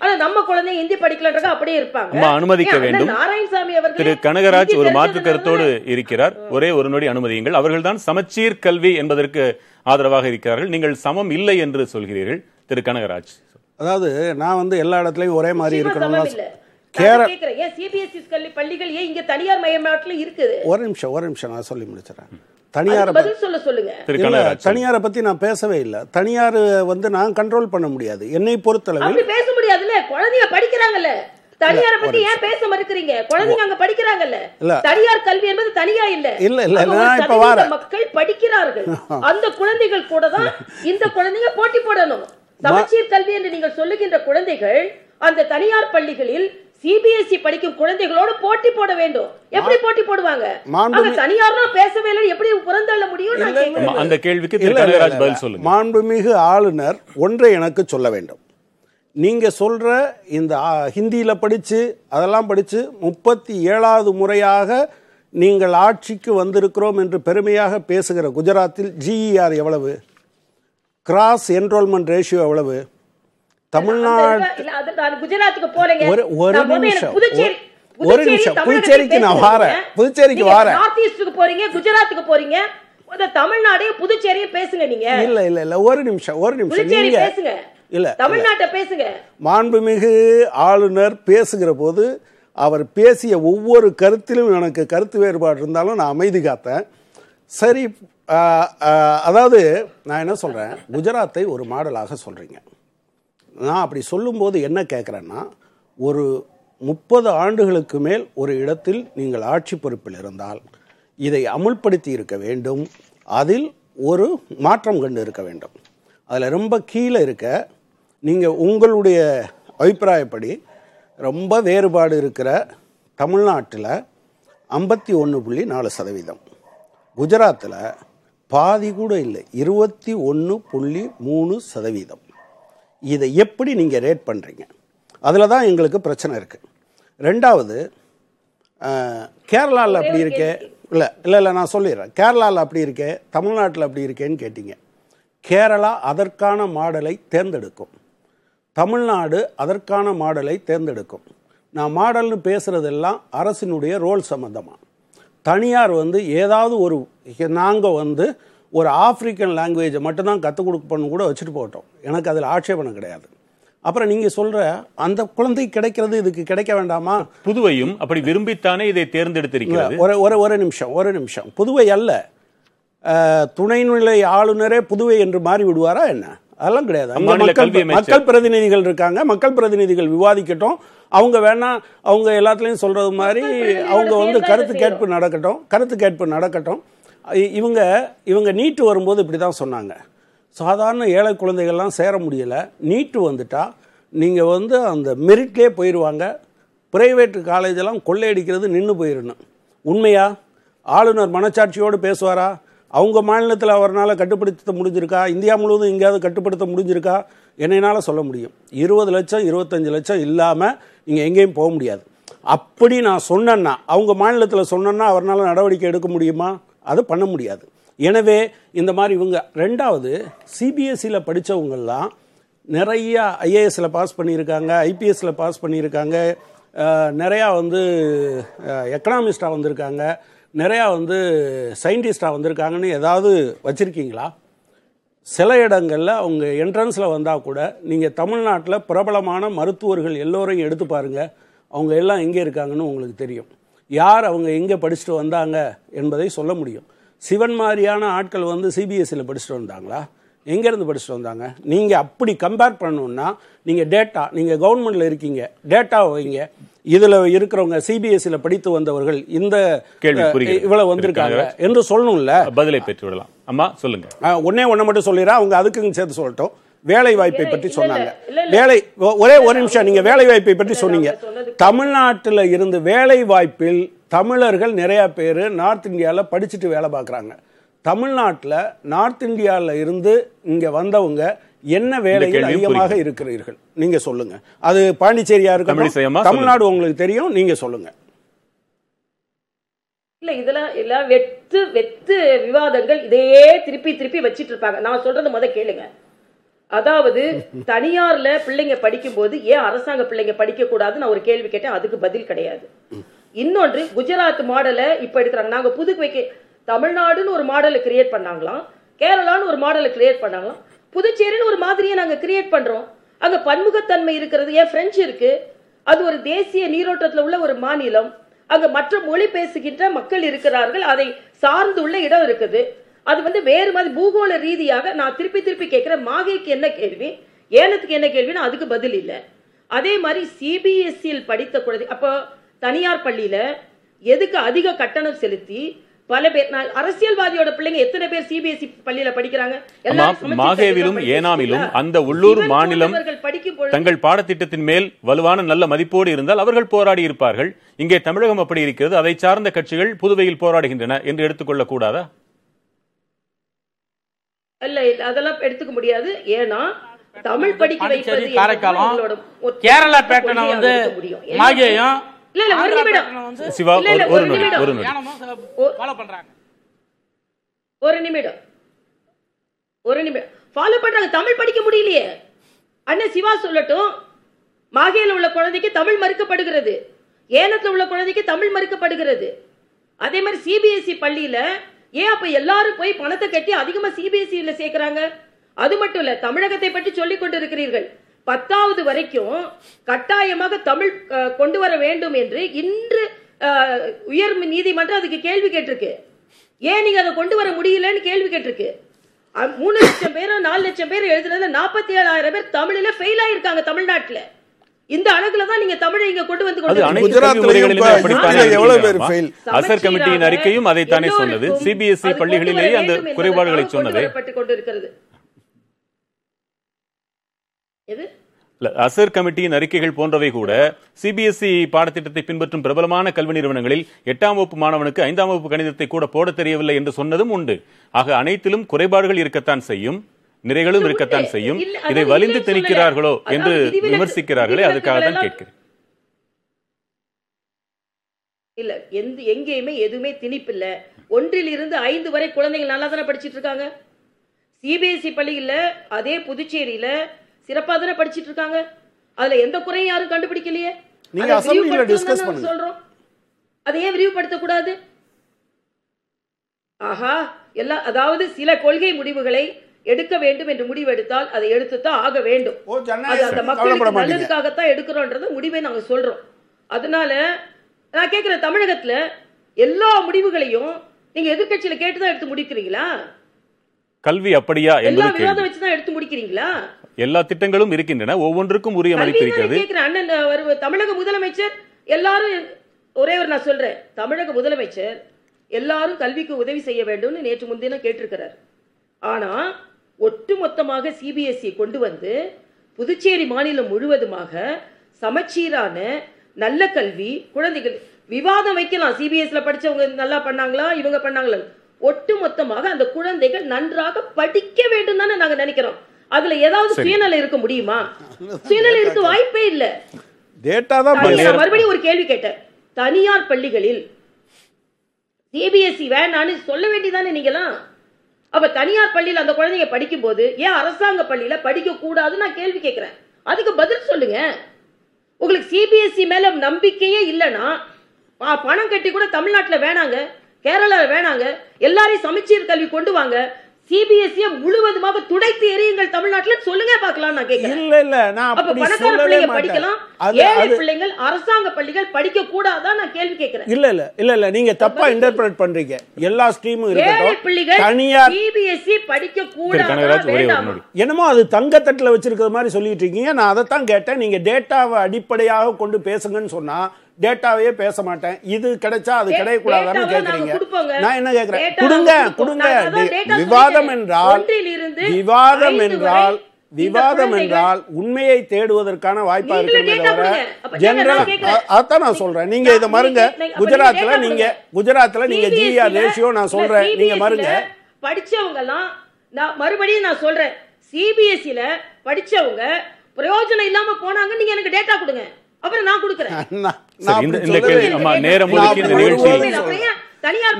ஆனா நம்ம குழந்தைங்க ஹிந்தி படிக்கலன்றக்க அப்படியே இருப்பாங்க. அம்மா அனுமதிக்க வேண்டும். நாராயணசாமி அவர்கள் திரு கனகராஜ் ஒரு மாற்று கருத்தோடு இருக்கிறார். ஒரே ஒரு நொடி அனுமதியுங்கள். அவர்கள்தான் சமச்சீர் கல்வி என்பதற்கு ஆதரவாக இருக்கிறார்கள். நீங்கள் சமம் இல்லை என்று சொல்கிறீர்கள். திரு கனகராஜ். அதாவது நான் வந்து எல்லா இடத்துலையும் ஒரே மாதிரி இருக்கணும்னா இல்ல. கேர நான் கேக்குறேன், ஏன் சிபிஎஸ்இ கல்வி பள்ளிகள் ஏன் இங்க தனியார் மயமாட்டில் இருக்குது. ஒரு நிமிஷம் ஒரு நிமிஷம் நான் சொல்லி முடிச்சிடறேன். தனியாரை அதுக்கு பதில் சொல்ல சொல்லுங்க. திரு இல்ல கனகராஜ் தனியாரை பத்தி நான் பேசவே இல்லை. தனியார் வந்து நான் கண்ட்ரோல் பண்ண முடியாது. என்னை பொறுத்தளவில் அப்படி பேச முடியாதுல்ல. குழந்தைங்க படிக்கிறாங்கல்ல. தனியாரை பத்தி ஏன் பேச மறுக்கிறீங்க? குழந்தைங்க அங்க படிக்கிறாங்கல்ல. இல்ல. தனியார் கல்வி என்பது தனியா இல்ல. இல்ல. மக்கள் படிக்கிறார்கள். அந்த குழந்தைகள் கூட தான் இந்த குழந்தைங்க போட்டி போடணும். சமச்சீர் கல்வி என்று நீங்கள் சொல்லுகின்ற குழந்தைகள் அந்த தனியார் பள்ளிகளில் சிபிஎஸ்இ படிக்கும் குழந்தைகளோடு போட்டி போட வேண்டும். எப்படி போட்டி போடுவாங்க? தனியார்னா பேசவே இல்லை எப்படி புறந்தள்ள முடியும் அந்த கேள்விக்கு பதில். சொல்லுங்க. மாண்புமிகு ஆளுநர் ஒன்றை எனக்கு சொல்ல வேண்டும். நீங்க சொல்ற இந்த ஹிந்தியில படிச்சு அதெல்லாம் படிச்சு முப்பத்தி ஏழாவது முறையாக நீங்கள் ஆட்சிக்கு வந்திருக்கிறோம் என்று பெருமையாக பேசுகிற குஜராத்தில் ஜிஇஆர் எவ்வளவு? கிராஸ் என்ரோல்மெண்ட் ரேஷியோ எவ்வளவு? தமிழ்நாடு போறேங்க. ஒரு- ஒரு நிமிஷம். ஒரு- நிமிஷம். புதுச்சேரிக்கு நான். வாரேன். புதுச்சேரிக்கு வாரேன். நார்த் ஈஸ்டுக்கு போறீங்க குஜராத்துக்கு போறீங்க. இந்த தமிழ்நாடையும் புதுச்சேரியும் பேசுங்க நீங்க. இல்ல இல்ல இல்ல. ஒரு நிமிஷம் ஒரு நிமிஷம். நீங்க பேசுங்க. இல்ல தமிழ்நாட்டை பேசுங்க. மாண்புமிகு ஆளுநர் பேசுகிற போது அவர் பேசிய ஒவ்வொரு கருத்திலும் எனக்கு கருத்து வேறுபாடு இருந்தாலும் நான் அமைதி காத்தேன். சரி அதாவது நான் என்ன சொல்றேன்? குஜராத்தை ஒரு மாடலாக சொல்றீங்க. நான் அப்படி சொல்லும்போது என்ன கேட்குறேன்னா ஒரு முப்பது ஆண்டுகளுக்கு மேல் ஒரு இடத்தில் நீங்கள் ஆட்சி பொறுப்பில் இருந்தால் இதை அமுல்படுத்தி இருக்க வேண்டும். அதில் ஒரு மாற்றம் கண்டு இருக்க வேண்டும். அதில் ரொம்ப கீழே இருக்க நீங்கள் உங்களுடைய அபிப்பிராயப்படி ரொம்ப வேறுபாடு இருக்கிற தமிழ்நாட்டில் ஐம்பத்தி ஒன்று புள்ளி நாலு சதவீதம். குஜராத்தில் பாதி கூட இல்லை இருபத்தி ஒன்று புள்ளி மூணு சதவீதம். இதை எப்படி நீங்கள் ரேட் பண்ணுறீங்க அதில் தான் எங்களுக்கு பிரச்சனை இருக்குது ரெண்டாவது கேரளாவில் அப்படி இருக்கே இல்லை இல்லை இல்லை நான் சொல்லிடுறேன். கேரளாவில் அப்படி இருக்கே தமிழ்நாட்டில் அப்படி இருக்கேன்னு கேட்டீங்க. கேரளா அதற்கான மாடலை தேர்ந்தெடுக்கும். தமிழ்நாடு அதற்கான மாடலை தேர்ந்தெடுக்கும். நான் மாடல்னு பேசுகிறதெல்லாம் அரசினுடைய ரோல் சம்மந்தமாக தனியார் வந்து ஏதாவது ஒரு நாங்கள் வந்து ஒரு ஆப்பிரிக்கன் லாங்குவேஜை மட்டும்தான் கற்றுக் கொடுப்போன்னு கூட வச்சுட்டு போட்டோம் எனக்கு அதில் ஆட்சேபணம் கிடையாது. அப்புறம் நீங்கள் சொல்கிற அந்த குழந்தை கிடைக்கிறது இதுக்கு கிடைக்க வேண்டாமா? புதுவையும் அப்படி விரும்பித்தானே இதை தேர்ந்தெடுத்திருக்கிறது? ஒரு ஒரு ஒரு நிமிஷம் ஒரு நிமிஷம். புதுவை அல்ல. துணைநிலை ஆளுநரே புதுவை என்று மாறி விடுவாரா என்ன? அதெல்லாம் கிடையாது. மக்கள் கல்வி அமைச்சர். மக்கள் பிரதிநிதிகள் இருக்காங்க. மக்கள் பிரதிநிதிகள் விவாதிக்கட்டும். அவங்க வேணா அவங்க எல்லாத்துலயும் சொல்றது மாதிரி அவங்க வந்து கருத்து கேட்பு நடக்கட்டும். கருத்து கேட்பு நடக்கட்டும். இவங்க இவங்க நீட்டு வரும்போது இப்படி தான் சொன்னாங்க. சாதாரண ஏழை குழந்தைகள்லாம் சேர முடியல. நீட்டு வந்துட்டால் நீங்கள் வந்து அந்த மெரிட்லேயே போயிடுவாங்க ப்ரைவேட் காலேஜெல்லாம் கொள்ளையடிக்கிறது நின்று போயிடணும் உண்மையா? ஆளுநர் மனச்சாட்சியோடு பேசுவாரா? அவங்க மாநிலத்தில் அவரால் கட்டுப்படுத்த முடிஞ்சிருக்கா? இந்தியா முழுவதும் எங்கேயாவது கட்டுப்படுத்த முடிஞ்சிருக்கா? என்னையினால் சொல்ல முடியும். இருபது லட்சம் இருபத்தஞ்சி லட்சம் இல்லாமல் நீங்கள் எங்கேயும் போக முடியாது. அப்படி நான் சொன்னேன்னா அவங்க மாநிலத்தில் சொன்னேன்னா அவரால் நடவடிக்கை எடுக்க முடியுமா? அது பண்ண முடியாது. எனவே இந்த மாதிரி இவங்க ரெண்டாவது சிபிஎஸ்சியில் படித்தவங்கள்லாம் நிறைய ஐஏஎஸ்சில் பாஸ் பண்ணியிருக்காங்க ஐபிஎஸ்சில் பாஸ் பண்ணியிருக்காங்க நிறையா வந்து எக்கனாமிஸ்டாக வந்திருக்காங்க நிறையா வந்து சயின்டிஸ்டாக வந்திருக்காங்கன்னு ஏதாவது வச்சுருக்கீங்களா? சில இடங்களில் அவங்க என்ட்ரன்ஸில் வந்தால் கூட நீங்கள் தமிழ்நாட்டில் பிரபலமான மருத்துவர்கள் எல்லோரையும் எடுத்து பாருங்கள் அவங்க எல்லாம் எங்கே இருக்காங்கன்னு உங்களுக்கு தெரியும். யார் அவங்க எங்கே படிச்சுட்டு வந்தாங்க என்பதை சொல்ல முடியும். சிவன் மாதிரியான ஆட்கள் வந்து சிபிஎஸ்சியில் படிச்சுட்டு வந்தாங்களா? எங்கேருந்து படிச்சுட்டு வந்தாங்க? நீங்கள் அப்படி கம்பேர் பண்ணணுன்னா நீங்கள் டேட்டா நீங்கள் கவர்மெண்ட்டில் இருக்கீங்க டேட்டா வைங்க. இதில் இருக்கிறவங்க சிபிஎஸ்சியில் படித்து வந்தவர்கள் இந்த கேள்வி. இவ்வளவு வந்திருக்காங்க திரு என்று சொல்லணும்ல? பதிலை பெற்று விடலாம் அம்மா சொல்லுங்க. ஆ, ஒண்ணே ஒண்ணு மட்டும் சொல்லிடுறேன். அவங்க அதுக்கும் சேர்த்து சொல்லட்டும். வேலை வாய்ப்பை பற்றி சொன்னாங்க. வேலை ஒ- ஒரே ஒரு நிமிஷம் நீங்க வேலை வாய்ப்பை பற்றி சொன்னீங்க. தமிழ்நாட்டில் இருந்து வேலை வாய்ப்பில் தமிழர்கள் நிறைய பேர் நார்த் இந்தியாவில் படிச்சுட்டு வேலை பார்க்குறாங்க தமிழ்நாட்டில் நார்த் இந்தியாவில் இருந்து இங்க வந்தவங்க என்ன கேள்வியும் அதிகமாக. இருக்கிறீர்கள்? நீங்க சொல்லுங்க. அது பாண்டிச்சேரியா இருக்கட்டும் தமிழ்நாடு உங்களுக்கு தெரியும் நீங்க சொல்லுங்க. இல்ல இதெல்லாம் எல்லாம் வெத்து வெத்து விவாதங்கள் இதையே திருப்பி திருப்பி வச்சிட்டு இருப்பாங்க. நான் சொல்றது முத கேளுங்க. அதாவது தனியார்ல பிள்ளைங்க படிக்கும்போது ஏன் அரசாங்க பிள்ளைங்க படிக்க கூடாதுன்னு நான் ஒரு கேள்வி கேட்டேன் அதுக்கு பதில் கிடையாது. இன்னொன்று குஜராத் மாடலை இப்ப எடுக்கிறாங்க. நாங்க புது வைக்க தமிழ்நாடுன்னு ஒரு மாடலை கிரியேட் பண்ணாங்களாம். கேரளான்னு ஒரு மாடலை கிரியேட் பண்ணாங்களாம். புதுச்சேரின்னு ஒரு மாதிரியை நாங்க கிரியேட் பண்றோம். அங்க பன்முகத்தன்மை இருக்கிறது ஏன் பிரெஞ்சு இருக்கு? அது ஒரு தேசிய நீரோட்டத்துல உள்ள ஒரு மாநிலம். அங்க மற்ற மொழி பேசுகின்ற மக்கள் இருக்கிறார்கள். அதை சார்ந்துள்ள இடம் இருக்குது. அது வந்து வேறு மாதிரி பூகோள ரீதியாக நான் திருப்பி திருப்பி கேட்கிறேன் மாகேக்கு என்ன கேள்வி? ஏனத்துக்கு என்ன கேள்வின்னா அதுக்கு பதில் இல்லை. அதே மாதிரி சிபிஎஸ்சியில் படித்த குழந்தை அப்போ தனியார் பள்ளியில எதுக்கு அதிக கட்டணம் செலுத்தி பல பேர் நான் அரசியல்வாதியோட பிள்ளைங்க எத்தனை பேர் சிபிஎஸ்இ பள்ளியில படிக்கிறாங்க? மாகேவிலும் ஏனாமிலும்? அந்த உள்ளூர் மாநிலம் தங்கள் பாடத்திட்டத்தின் மேல் வலுவான நல்ல மதிப்போடு இருந்தால் அவர்கள் போராடி இருப்பார்கள். இங்கே தமிழகம் அப்படி இருக்கிறது. அதை சார்ந்த கட்சிகள் புதுவையில் போராடுகின்றன என்று எடுத்துக்கொள்ளக் கூடாதா இல்ல இல்ல அதெல்லாம் எடுத்துக்க முடியாது. ஏன்னா தமிழ் படிக்க வைப்பது காரைக்காலும், கேரளா பேட்டனை வந்து மாகேயும் இல்ல இல்ல ஒரு நிமிடம். சிவா ஒரு- ஒரு ஒரு நொடி நிமிடம். ஒரு ஒரு- ஃபாலோ பண்றாங்க. ஒரு நிமிடம். ஒரு நிமிடம். ஃபாலோ பண்றாங்க. தமிழ் படிக்க முடியலையே. அண்ணன் சிவா சொல்லட்டும். மாகேல உள்ள குழந்தைக்கு தமிழ் மறுக்கப்படுகிறது. ஏனத்துல உள்ள குழந்தைக்கு தமிழ் மறுக்கப்படுகிறது. அதே மாதிரி சிபிஎஸ்இ பள்ளியில ஏன் அப்ப எல்லாரும் போய் பணத்தை கட்டி அதிகமா சிபிஎஸ்இல சேர்க்கிறாங்க? அது மட்டும் இல்ல தமிழகத்தை பற்றி சொல்லிக் கொண்டிருக்கிறீர்கள். பத்தாவது வரைக்கும் கட்டாயமாக தமிழ் கொண்டு வர வேண்டும் என்று இன்று உயர் நீதிமன்றம் அதுக்கு கேள்வி கேட்டிருக்கு. ஏன் நீங்க அதை கொண்டு வர முடியலன்னு கேள்வி கேட்டிருக்கு. மூணு லட்சம் பேரும் நாலு லட்சம் பேர் எழுதுனதுல நாற்பத்தி ஏழாயிரம் பேர் தமிழ்ல ஃபெயில் ஆயிருக்காங்க தமிழ்நாட்டுல. இந்த அழகுல தான் நீங்க தமிழை இங்க கொண்டு வந்து அது குஜராத்லயும்? அசர் கமிட்டியின் அறிக்கையும் அதைத்தானே சொன்னது. எல்லோருக்கும் சிபிஎஸ்இ அது பள்ளிகளிலேயே அந்த குறைபாடுகளை சொன்னது. எது? இல்ல, அசர் கமிட்டியின் அறிக்கைகள் போன்றவை கூட சிபிஎஸ்இ பாடத்திட்டத்தை பின்பற்றும் பிரபலமான கல்வி நிறுவனங்களில் எட்டாம் வகுப்பு மாணவனுக்கு ஐந்தாம் வகுப்பு கணிதத்தை கூட போட தெரியவில்லை என்று சொன்னதும் உண்டு. ஆக அனைத்திலும் குறைபாடுகள் இருக்கத்தான் செய்யும். நிறைகளும். இருக்கத்தான் செய்யும். இல்ல, இதை வலிந்து திணிக்கிறார்களோ. என்று விமர்சிக்கிறார்களே அதுக்காக தான் கேட்கிறேன். இல்ல எந்த எங்கேயுமே எதுவுமே திணிப்பில்ல. ஒன்றில் இருந்து ஐந்து வரை குழந்தைகள் நல்லா தானே படிச்சிட்டு இருக்காங்க? சிபிஎஸ்இ பள்ளியில அதே புதுச்சேரியில சிறப்பா தானே படிச்சிட்டு இருக்காங்க? அதுல எந்த குறையும் யாரும் கண்டுபிடிக்கலையே? நீங்க அதை assembly ல விரிவுபடுத்தணும்னு discuss நாங்க பண்ணுங்க. சொல்றோம். அதை ஏன் விரிவுபடுத்த கூடாது ஆஹா எல்லா அதாவது சில கொள்கை முடிவுகளை எடுக்க வேண்டும் என்று முடிவு எடுத்தால் அதை எடுத்துத்தான் ஆக வேண்டும். அது அந்த மக்களுக்கு. நல்லதுக்காகத்தான் எடுக்கிறோன்றத முடிவை நாங்க சொல்றோம். அதனால நான் கேட்கிறேன் தமிழகத்துல எல்லா முடிவுகளையும் நீங்க எதிர்க்கட்சியில கேட்டுதான் எடுத்து முடிக்கிறீங்களா? கல்வி அப்படியா எல்லா விவாதம் வச்சுதான் எடுத்து முடிக்கிறீங்களா? எல்லா திட்டங்களும் இருக்கின்றன ஒவ்வொன்றுக்கும் உரிய மதிப்பு இருக்கிறது. அண்ணன் தமிழக முதலமைச்சர் எல்லாரும் ஒரே ஒரு நான் சொல்றேன் தமிழக முதலமைச்சர் எல்லாரும் கல்விக்கு உதவி செய்ய வேண்டும்னு நேற்று முன்தினம் கேட்டிருக்கிறார். ஆனா ஒட்டுமொத்தமாக சிபிஎஸ்இ கொண்டு வந்து புதுச்சேரி மாநிலம் முழுவதுமாக சமச்சீரான நல்ல கல்வி குழந்தைகள் விவாதம் வைக்கலாம். சிபிஎஸ்ல படிச்சவங்க நல்லா பண்ணாங்களா? இவங்க பண்ணாங்களா? ஒட்டுமொத்தமாக அந்த குழந்தைகள் நன்றாக படிக்க வேண்டும் தானே நாங்க நினைக்கிறோம். அதுல ஏதாவது சுயநலம் இருக்க முடியுமா? சுயநலம் இருக்க வாய்ப்பே இல்ல. மறுபடியும் ஒரு கேள்வி கேட்டேன். தனியார் பள்ளிகளில் சிபிஎஸ்இ வேணான்னு சொல்ல வேண்டியதானே நீங்களாம் அப்ப தனியார் பள்ளியில அந்த குழந்தைங்க படிக்கும் போது ஏன் அரசாங்க பள்ளியில படிக்க கூடாதுன்னு நான் கேள்வி கேட்கிறேன் அதுக்கு பதில் சொல்லுங்க. உங்களுக்கு சிபிஎஸ்சி மேல நம்பிக்கையே இல்லைன்னா பணம் கட்டி கூட தமிழ்நாட்டுல வேணாங்க. கேரளால வேணாங்க. எல்லாரையும் சமச்சீர் கல்வி கொண்டு வாங்க. சிபிஎஸ்இ முழுவதுமாக துடைத்து எறியுங்கள் தமிழ்நாட்டுல சொல்லுங்க பார்க்கலாம் நான் கேட்கிறேன். இல்ல இல்ல நான் அப்ப அப்படி பணக்கார பிள்ளைங்க படிக்கலாம் அது ஏழை அது பிள்ளைங்கள் அரசாங்க பள்ளிகள் படிக்க கூடாதா நான் கேள்வி கேட்கிறேன். இல்ல இல்ல இல்ல இல்ல நீங்க தப்பா இன்டர்பிரட் பண்றீங்க. எல்லா ஸ்ட்ரீமும் ஏழை இருக்கட்டும் பிள்ளைகள் தனியார் சிபிஎஸ்இ படிக்க திரு கூடாதா கனகராஜ் ஒரே ஒரு வேண்டாமா நொடி. என்னமோ அது தங்கத்தட்டுல வச்சிருக்கிற மாதிரி சொல்லிட்டு இருக்கீங்க. நான் அதைத்தான் கேட்டேன். நீங்க டேட்டாவை அடிப்படையாக கொண்டு பேசுங்கன்னு சொன்னா டேட்டாவையே பேச மாட்டேன். இது கிடைச்சா அது கிடையக்கூடாதான்னு கொடுப்போங்க. நான் என்ன டேட்டாவை கொடுங்க. கொடுங்க. நான் விவாதம். என்றால் விவாதம் என்றால் விவாதம் என்றால் உண்மையை தேடுவதற்கான வாய்ப்பா இருக்கிறதே தவிர ஜெனரல் நான். அதான் நான் சொல்றேன். நீங்க இதை நான் நீங்க குஜராத்ல நீங்க. குஜராத்ல நீங்க ஜிஆர் ரேஷியோ நான் இல்ல, சொல்றேன். நீங்க மறுங்க. படிச்சவங்க எல்லாம் நான் மறுபடியும் நான் சொல்றேன். சிபிஎஸ்இ ல படிச்சவங்க பிரயோஜனம் இல்லாம போனாங்க நீங்க எனக்கு டேட்டா கொடுங்க. அப்புறம் நான் கொடுக்குறேன். நேரம்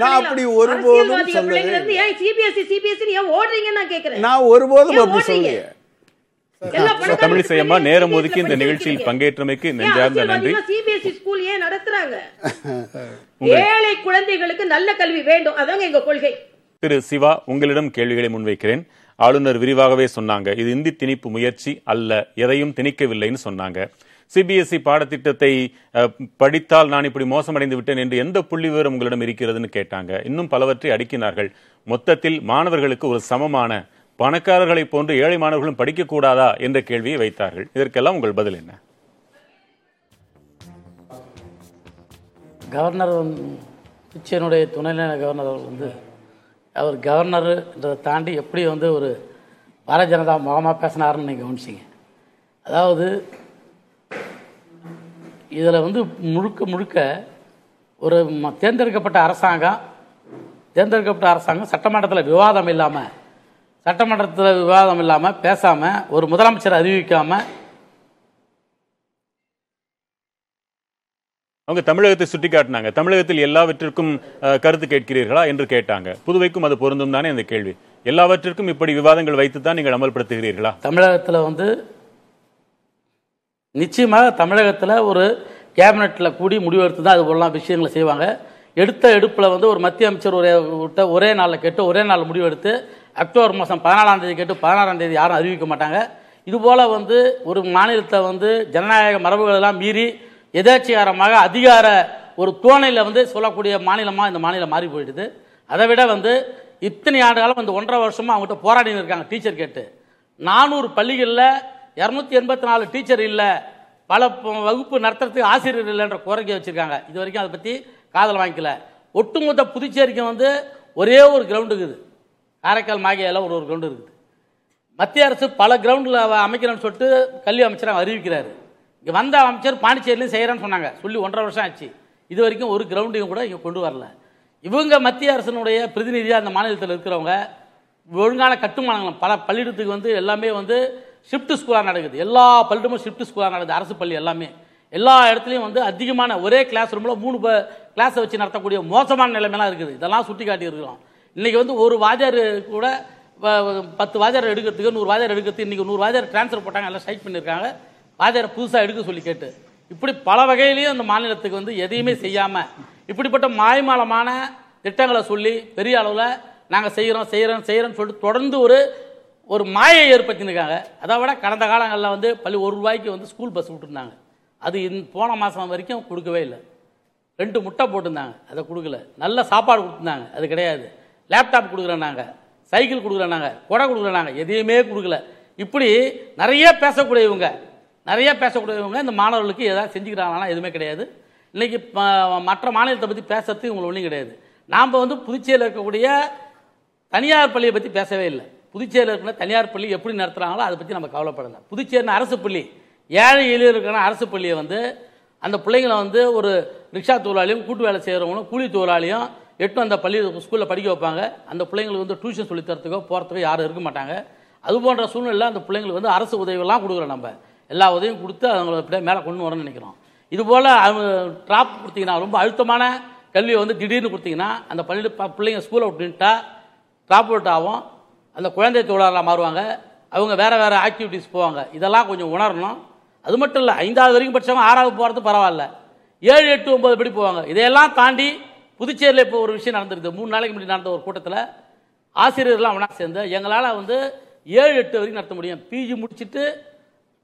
நான் அப்படி நிகழ்ச்சியில் ஒருபோதும் பிள்ளைங்க இருந்து ஏன் ஓடுறீங்கன்னு நான் கேக்குறேன் நான் ஒருபோதும் ஏன் அப்படி ஓடுறீங்க? சொல்லலையே. எல்லா பணக்காரங்களுக்கும் தமிழிசை அம்மா பெரிய நேரம் ஒதுக்கி இந்த நிகழ்ச்சியில். பங்கேற்றமைக்கு நெஞ்சார்ந்த நன்றி. ஸ்கூல் ஏன் நடத்துறாங்க? ஏழை குழந்தைகளுக்கு நல்ல கல்வி வேண்டும். அதாங்க எங்க கொள்கை. திரு சிவா உங்களிடம் கேள்விகளை முன்வைக்கிறேன். ஆளுநர் விரிவாகவே சொன்னாங்க இது இந்தி திணிப்பு முயற்சி அல்ல எதையும் திணிக்கவில்லைன்னு சொன்னாங்க. சிபிஎஸ்இ பாடத்திட்டத்தை படித்தால் நான் இப்படி மோசமடைந்து விட்டேன் என்று எந்த புள்ளி விவரம் உங்களிடம் இருக்கிறதுன்னு கேட்டாங்க. இன்னும் பலவற்றை அடுக்கினார்கள். மொத்தத்தில் மாணவர்களுக்கு ஒரு சமமான பணக்காரர்களைப் போன்று ஏழை மாணவர்களும் படிக்கக்கூடாதா என்ற கேள்வியை வைத்தார்கள். இதற்கெல்லாம் உங்கள் பதில் என்ன? கவர்னர் பிச்சனுடைய துணைநிலை கவர்னர் அவர் வந்து அவர் கவர்னருன்றதை தாண்டி எப்படி வந்து ஒரு பாரதிய ஜனதா முகமாக பேசினாருன்னு நீங்கள் கவனிச்சிங்க. அதாவது இதில் வந்து முழுக்க முழுக்க ஒரு தேர்ந்தெடுக்கப்பட்ட அரசாங்கம் தேர்ந்தெடுக்கப்பட்ட அரசாங்கம் சட்டமன்றத்தில் விவாதம் இல்லாமல் சட்டமன்றத்தில் விவாதம் இல்லாமல் பேசாமல் ஒரு முதலமைச்சர் அறிவிக்காமல் அவங்க தமிழகத்தை சுட்டிக்காட்டினாங்க தமிழகத்தில் எல்லாவற்றிற்கும் கருத்து கேட்கிறீர்களா என்று கேட்டாங்க. புதுவைக்கும் அது பொருந்தும் தானே அந்த கேள்வி. எல்லாவற்றிற்கும் இப்படி விவாதங்கள் வைத்துத்தான் நீங்கள் அமல்படுத்துகிறீர்களா? தமிழகத்தில் வந்து நிச்சயமாக தமிழகத்தில் ஒரு கேபினெட்டில் கூடி முடிவெடுத்து தான் அது போலாம் விஷயங்களை செய்வாங்க. எடுத்த எடுப்பில் வந்து ஒரு மத்திய அமைச்சர் ஒரே விட்ட ஒரே நாளில் கேட்டு ஒரே நாள் முடிவெடுத்து அக்டோபர் மாதம் பதினாலாம் தேதி கேட்டு பதினாறாம் தேதி யாரும் அறிவிக்க மாட்டாங்க. இதுபோல் வந்து ஒரு மாநிலத்தை வந்து ஜனநாயக மரபுகளெல்லாம் மீறி எதேச்சிகாரமாக அதிகார ஒரு தோணையில் வந்து சொல்லக்கூடிய மாநிலமாக இந்த மாநிலம் மாறி போயிடுது. அதை விட வந்து இத்தனை ஆண்டு காலம் இந்த ஒன்றரை வருஷமாக அவங்ககிட்ட போராடின்னு இருக்காங்க டீச்சர் கேட்டு. நானூறு பள்ளிகளில் இரநூத்தி எண்பத்தி நாலு டீச்சர் இல்லை. பல வகுப்பு நடத்துறதுக்கு ஆசிரியர் இல்லைன்ற கோரிக்கை வச்சுருக்காங்க. இது வரைக்கும் அதை பற்றி காதல் வாங்கிக்கல. ஒட்டுமொத்த புதுச்சேரிக்கு வந்து ஒரே ஒரு கிரவுண்டு இருக்குது. காரைக்கால் மாகையில் ஒரு ஒரு கிரவுண்டு இருக்குது. மத்திய அரசு பல கிரவுண்டில் அமைக்கிறேன்னு சொல்லிட்டு கல்வி அமைச்சர் அறிவிக்கிறாரு. இங்கே வந்த அமைச்சர் பாண்டிச்சேரியிலையும் செய்கிறேன்னு சொன்னாங்க. சொல்லி ஒன்றரை வருஷம் ஆச்சு. இது வரைக்கும் ஒரு கிரவுண்டையும் கூட இங்கே கொண்டு வரல. இவங்க மத்திய அரசினுடைய பிரதிநிதியாக அந்த மாநிலத்தில் இருக்கிறவங்க ஒழுங்கான கட்டுமானங்கள் பல பள்ளியிடத்துக்கு வந்து எல்லாமே வந்து ஷிஃப்ட் ஸ்கூலாக நடக்குது. எல்லா பள்ளியிடமும் ஷிஃப்ட் ஸ்கூலாக நடக்குது. அரசு பள்ளி எல்லாமே. எல்லா இடத்துலையும் வந்து அதிகமான ஒரே கிளாஸ் ரூமில் மூணு கிளாஸை வச்சு நடத்தக்கூடிய மோசமான நிலைமைலாம் இருக்குது. இதெல்லாம் சுட்டி காட்டி இருக்கிறோம் இன்றைக்கி வந்து ஒரு வாத்தியார் கூட பத்து வாத்தியார் எடுக்கிறதுக்கு நூறு வாத்தியார் எடுக்கிறதுக்கு இன்றைக்கி நூறு வாத்தியார் ட்ரான்ஸ்ஃபர் போட்டாங்க எல்லாம் ஸ்ட்ரைக் பண்ணியிருக்காங்க. வாத்தியாரை புதுசாக எடுக்க சொல்லி கேட்டு. இப்படி பல வகையிலையும் அந்த மாநிலத்துக்கு வந்து எதையுமே செய்யாமல் இப்படிப்பட்ட மாய்மாலமான திட்டங்களை சொல்லி பெரிய அளவில் நாங்கள் செய்கிறோம் செய்கிறோம் செய்கிறோம்னு சொல்லிட்டு தொடர்ந்து ஒரு ஒரு மாயை ஏற்படுத்தினுக்காங்க அதை விட கடந்த காலங்களில் வந்து பள்ளி ஒரு ரூபாய்க்கு வந்து ஸ்கூல் பஸ் விட்டுருந்தாங்க. அது இந் போன மாதம் வரைக்கும் கொடுக்கவே இல்லை. ரெண்டு முட்டை போட்டிருந்தாங்க. அதை கொடுக்கல. நல்ல சாப்பாடு கொடுத்துருந்தாங்க. அது கிடையாது. லேப்டாப் கொடுக்குறேன்னாங்க சைக்கிள் கொடுக்குறேன்னாங்க கொடை கொடுக்குறேன்னாங்க எதையுமே கொடுக்கல. இப்படி நிறைய பேசக்கூடியவங்க நிறைய பேசக்கூடியவங்க இந்த மாணவர்களுக்கு எதாவது செஞ்சுக்கிறாங்களா எதுவுமே கிடையாது. இன்றைக்கி மற்ற மாநிலத்தை பற்றி பேசுறதுக்கு உங்களுக்கு ஒன்றும் கிடையாது. நாம் வந்து புதுச்சேரியில் இருக்கக்கூடிய தனியார் பள்ளியை பற்றி பேசவே இல்லை. புதுச்சேரியில் இருக்கிற தனியார் பள்ளி எப்படி நடத்துகிறாங்களோ அதை பற்றி நம்ம கவலைப்படலை. புதுச்சேரின அரசு பள்ளி ஏழை எளிய இருக்கிற அரசு பள்ளியை வந்து அந்த பிள்ளைங்களை வந்து ஒரு ரிக்ஷா தொழிலாளியும் கூட்டு வேலை செய்கிறவங்களும் கூலி தொழிலாளியும் எட்டு அந்த பள்ளி ஸ்கூலில் படிக்க வைப்பாங்க. அந்த பிள்ளைங்களுக்கு வந்து டியூஷன் சொல்லித் தரத்துக்கோ போகிறதுக்கோ யாரும் இருக்க மாட்டாங்க. அது போன்ற சூழ்நிலை அந்த பிள்ளைங்களுக்கு வந்து அரசு உதவியெல்லாம் கொடுக்குறோம் நம்ம. எல்லா உதவியும் கொடுத்து அவங்கள அப்படியே மேலே கொண்டு வரணும்னு நினைக்கிறோம். இதுபோல் அவங்க ட்ராப் கொடுத்தீங்கன்னா ரொம்ப அழுத்தமான கல்வியை வந்து திடீர்னு கொடுத்தீங்கன்னா அந்த பள்ளியில் பிள்ளைங்க ஸ்கூலை விட்டுட்டா ட்ராப் அவுட் ஆகும். அந்த குழந்தை தொழிலாளராக மாறுவாங்க. அவங்க வேறு வேறு ஆக்டிவிட்டீஸ் போவாங்க. இதெல்லாம் கொஞ்சம் உணரணும். அது மட்டும் இல்லை ஐந்தாவது வரைக்கும் படிச்சவங்க ஆறாவது போகிறது பரவாயில்ல. ஏழு எட்டு ஒம்பது படி போவாங்க. இதையெல்லாம் தாண்டி புதுச்சேரியில் இப்போ ஒரு விஷயம் நடந்திருக்கு மூணு நாளைக்கு முன்னாடி நடந்த ஒரு கூட்டத்தில் ஆசிரியர்லாம் ஒன்றா சேர்ந்து எங்களால் வந்து ஏழு எட்டு வரைக்கும் நடத்த முடியும். பிஜி முடிச்சுட்டு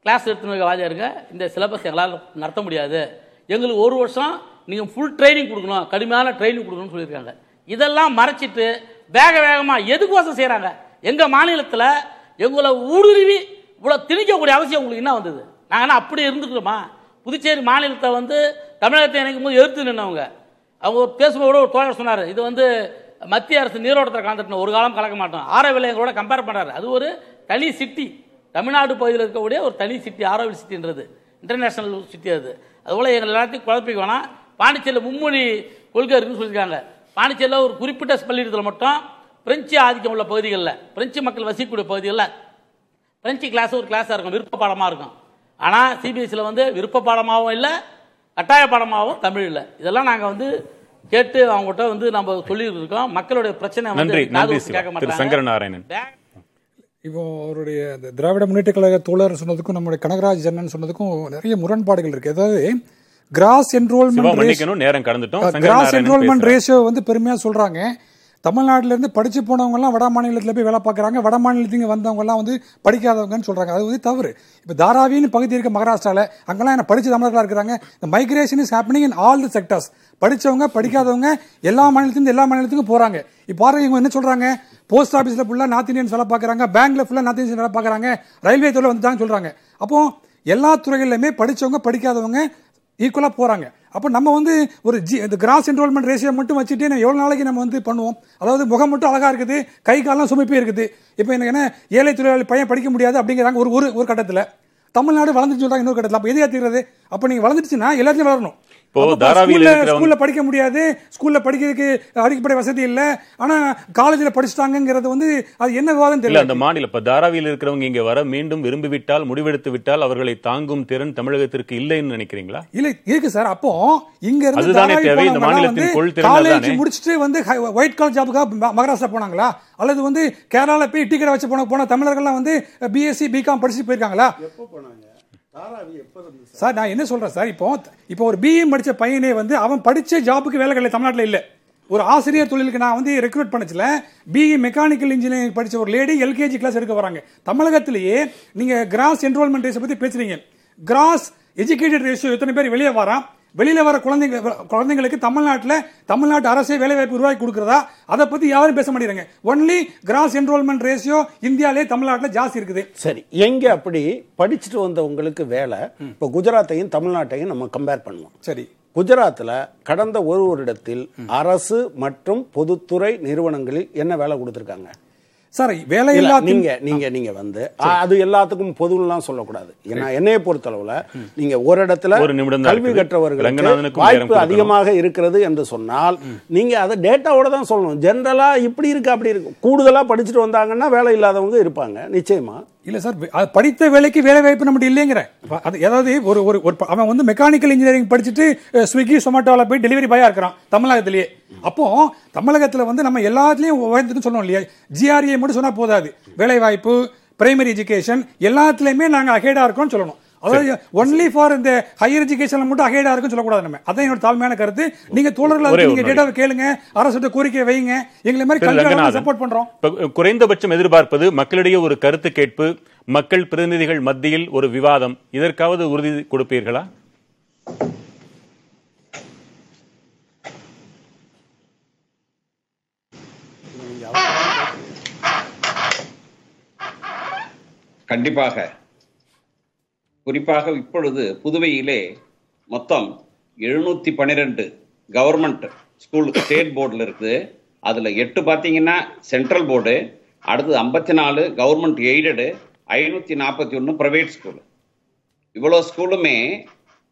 கிளாஸ் எடுத்துன்னு வாதியாருங்க இந்த சிலபஸ் எங்களால் நடத்த முடியாது. எங்களுக்கு ஒரு வருஷம் நீங்கள் ஃபுல் ட்ரைனிங் கொடுக்கணும். கடுமையான ட்ரைனிங் கொடுக்கணும்னு சொல்லியிருக்காங்க. இதெல்லாம் மறைச்சிட்டு வேக வேகமாக எதுக்கோசம் செய்கிறாங்க எங்கள் மாநிலத்தில் எங்களை ஊடுருவி இவ்வளோ திணிக்கக்கூடிய அவசியம் உங்களுக்கு என்ன வந்தது? நாங்கள் என்ன அப்படி இருந்துக்கிறோமா? புதுச்சேரி மாநிலத்தை வந்து தமிழகத்தை இணைக்கும் போது எதிர்த்து நின்னவங்க. அவங்க பேசும்போது ஒரு தோழர் சொன்னார் இது வந்து மத்திய அரசு நீரோட்டத்தில் கலந்துட்டு ஒரு காலம் கலக்க மாட்டோம். ஆரோவில் எங்களோட கம்பேர் பண்ணுறாரு அது ஒரு தனி சிட்டி தமிழ்நாடு பகுதியில் இருக்கக்கூடிய ஒரு தனி சிட்டி ஆரோவில் சிட்டின்றது இன்டர்நேஷனல் சிட்டி அது. அதுபோல் எங்கள் எல்லாத்தையும் குழப்பிக்க வேணாம். பாண்டிச்சேரியில் மும்மொழி கொள்கை இருக்குன்னு சொல்லியிருக்காங்க. பாண்டிச்சேரியில் ஒரு குறிப்பிட்ட பள்ளியிடத்தில் மட்டும் பிரெஞ்சு ஆதிக்கம் உள்ள பகுதிகளில் பிரெஞ்சு மக்கள் வசிக்கக்கூடிய பகுதிகளில் பிரெஞ்சு கிளாஸ் ஒரு கிளாஸாக இருக்கும் விருப்ப பாடமாக இருக்கும் ஆனால் சிபிஎஸ்சியில் வந்து விருப்ப பாடமாகவும் இல்லை கட்டாய பாடமாகவும் தமிழ் இல்லை. இதெல்லாம் நாங்கள் வந்து கேட்டு அவங்ககிட்ட வந்து நம்ம சொல்லிட்டு இருக்கோம். மக்களுடைய பிரச்சனை வந்து நன்றி நன்றி சங்கரநாராயணன். பேக் இப்போ அவருடைய திராவிட முன்னேற்ற கழக தோழர் சொன்னதுக்கும் நம்முடைய கனகராஜ் ஜன்னன் சொன்னதுக்கும் நிறைய முரண்பாடுகள் இருக்கு. அதாவது கிராஸ் சிவா என்ரோல்மெண்ட் நேரம் கடந்துட்டோம். Shankara gross Narayanan enrolment. Ratio வந்து பெருமையா சொல்றாங்க. தமிழ்நாட்டிலேருந்து படித்து போனவங்கலாம் வட மாநிலத்தில் போய் வேலை பார்க்குறாங்க. வட மாநிலத்துக்கு வந்தவங்கலாம் வந்து படிக்காதவங்கன்னு சொல்கிறாங்க அது வந்து தவறு. இப்போ தாராவின்னு பகுதி இருக்க மகாராஷ்டிராவில் அங்கெல்லாம் என்ன படித்து தமிழர்களாக இருக்கிறாங்க. இந்த migration is happening in all the sectors படிச்சவங்க படிக்காதவங்க எல்லா மாநிலத்துலேருந்து எல்லா மாநிலத்துக்கும் போகிறாங்க இப்போ பாருங்க இவங்க என்ன சொல்கிறாங்க போஸ்ட் ஆஃபீஸில் ஃபுல்லாக நார்த் இந்தியன்ஸ் வேலை பார்க்குறாங்க. பேங்கில் ஃபுல்லாக நார்த் இந்தியன்ஸ் வேலை பார்க்குறாங்க. ரயில்வே துறையில வந்துட்டாங்கன்னு சொல்கிறாங்க அப்போது எல்லா துறைகளிலுமே படித்தவங்க படிக்காதவங்க ஈக்குவலாக போகிறாங்க அப்போ நம்ம வந்து ஒரு ஜி இந்த கிராஸ் என்ரோல்மெண்ட் ரேஷியோ மட்டும் வச்சுட்டு நம்ம எவ்வளோ நாளைக்கு நம்ம வந்து பண்ணுவோம்? அதாவது முகம் மட்டும் அழகாக இருக்குது கை காலெல்லாம் சுமைப்பே இருக்குது. இப்போ எனக்கு என்ன ஏழை தொழிலாளி பையன் படிக்க முடியாது அப்படிங்கிறாங்க ஒரு ஒரு ஒரு கட்டத்தில். தமிழ்நாடு வளர்ந்துட்டு சொல்கிறாங்க இன்னொரு கட்டத்தில். அப்போ எது ஏற்றுக்கிறது அப்போ நீங்கள் வளர்ந்துருச்சுன்னா எல்லாத்தையும் வளரணும். இப்போ அப்ப தாராவியில் ஸ்கூல்ல- படிக்க முடியாது. ஸ்கூல்ல படிக்கிறதுக்கு அடிப்படை வசதி இல்ல. ஆனா காலேஜ்ல படிச்சுட்டாங்கிறது வந்து அது என்ன விவாதம் இல்ல தெரியல. அந்த மாநில இப்ப தாராவியில் இருக்கிறவங்க இங்க வர மீண்டும் விரும்பிவிட்டால் முடிவெடுத்து விட்டால் அவர்களை தாங்கும் திறன் தமிழகத்திற்கு இல்லைன்னு நினைக்கிறீங்களா? இல்ல இருக்கு சார். அப்போ இங்க இருந்து தேவை, இந்த மாநிலத்தின் கொள்திறன். முடிச்சுட்டு வந்து ஒயிட் கால் ஜாபுக்காக மகாராஷ்டிரா போனாங்களா? அல்லது வந்து கேரளால போய் டிக்கெட் வச்சு போன போன தமிழர்கள்லாம் வந்து பிஎஸ்சி பிகாம் படிச்சுட்டு போயிருக்காங்களா? எப்போ போனாங்க? சார்? நான் என்ன சொல்கிறேன் சார் இப்போ இப்போ ஒரு பிஇ படித்த பையனே வந்து அவன் படித்த ஜாபுக்கு வேலை கிடையாது தமிழ்நாட்டில் இல்லை. ஒரு ஆசிரியர் தொழிலுக்கு நான் வந்து ரெக்ரூட் பண்ணச்சுல பிஇ மெக்கானிக்கல் இன்ஜினியரிங் படித்த ஒரு லேடி எல்கேஜி கிளாஸ் எடுக்க வராங்க. தமிழகத்திலேயே நீங்கள் கிராஸ் என்ரோல்மெண்ட் ரேஸை பற்றி பேசுகிறீங்க கிராஸ் எஜுகேட்டட் ரேஷியோ எத்தனை பேர் வெளியே வரான்? வெளியில வர குழந்தைங்க குழந்தைங்களுக்கு தமிழ்நாட்டுல தமிழ்நாட்டு அரசே வேலை வாய்ப்பு உருவாக்கி கொடுக்கறதா? அதை பத்தி யாரும் பேச மாட்டேங்கிறாங்க. ஒன்லி கிராஸ் என்ரோல்மெண்ட் ரேஷியோ இந்தியாலே தமிழ்நாட்டுல ஜாஸ்தி இருக்குது. சரி எங்க அப்படி படிச்சுட்டு வந்தவங்களுக்கு வேலை இப்போ குஜராத்தையும் தமிழ்நாட்டையும் நம்ம கம்பேர் பண்ணுவோம். சரி. குஜராத்தில் கடந்த ஒரு வருடத்தில் அரசு மற்றும் பொதுத்துறை நிறுவனங்களில் என்ன வேலை கொடுத்துருக்காங்க? சார் வேலை இல்ல, இல்லா நீங்க நீங்க நீங்க வந்து அது எல்லாத்துக்கும் பொதுலாம் சொல்லக்கூடாது. ஏன்னா என்னைய பொறுத்தளவுல நீங்க ஒரு இடத்துல ஒரு நிமிடம் கல்வி. கற்றவர்களுக்கு வாய்ப்பு. அதிகமாக இருக்கிறது என்று சொன்னால் நீங்க அதை டேட்டாவோட தான் சொல்லணும். ஜென்ரலா இப்படி இருக்கு அப்படி இருக்கு. கூடுதலா படிச்சுட்டு வந்தாங்கன்னா வேலை இல்லாதவங்க இருப்பாங்க நிச்சயமா. இல்லை சார் அது படித்த வேலைக்கு வேலை வாய்ப்பு நம்மகிட்ட இல்லைங்கிற. அது ஏதாவது ஒரு ஒரு ஒரு அவன் வந்து மெக்கானிக்கல் இன்ஜினியரிங் படிச்சுட்டு ஸ்விக்கி சொமேட்டோவில் போய் டெலிவரி பாயாக இருக்கிறான் தமிழகத்திலேயே. அப்போ தமிழகத்தில் வந்து நம்ம எல்லாத்துலேயும் உயர்ந்துட்டு சொன்னோம் இல்லையா? ஜிஆர்ஏ மட்டும் சொன்னால் போதாது. வேலைவாய்ப்பு பிரைமரி எஜுகேஷன் எல்லாத்துலேயுமே நாங்கள் அகேடாக இருக்கோம்னு சொல்லணும். அதாவது ஒன்லி ஃபார் இந்த ஹையர் எஜுகேஷன்ல மட்டும் அகேடா இருக்குன்னு சொல்லக்கூடாது நம்ம. அதான் என்னோட தாழ்மையான கருத்து. நீங்க தோழர்கள் நீங்க. டேட்டாவை கேளுங்க. அரசு கோரிக்கை வைங்க. எங்களை மாதிரி சப்போர்ட் பண்றோம். குறைந்தபட்சம் எதிர்பார்ப்பது மக்களிடையே ஒரு கருத்து கேட்பு மக்கள் பிரதிநிதிகள் மத்தியில் ஒரு விவாதம். இதற்காவது உறுதி கொடுப்பீர்களா? கண்டிப்பாக. குறிப்பாக இப்பொழுது புதுவையிலே மொத்தம் எழுநூத்தி பன்னிரெண்டு கவர்மெண்ட் ஸ்கூல் ஸ்டேட் போர்டில் இருக்குது. அதில் எட்டு பார்த்தீங்கன்னா சென்ட்ரல் போர்டு அடுத்தது ஐம்பத்தி நாலு கவர்மெண்ட் எய்டடு ஐநூற்றி நாற்பத்தி ஒன்று ப்ரைவேட் ஸ்கூல் இவ்வளோ ஸ்கூலுமே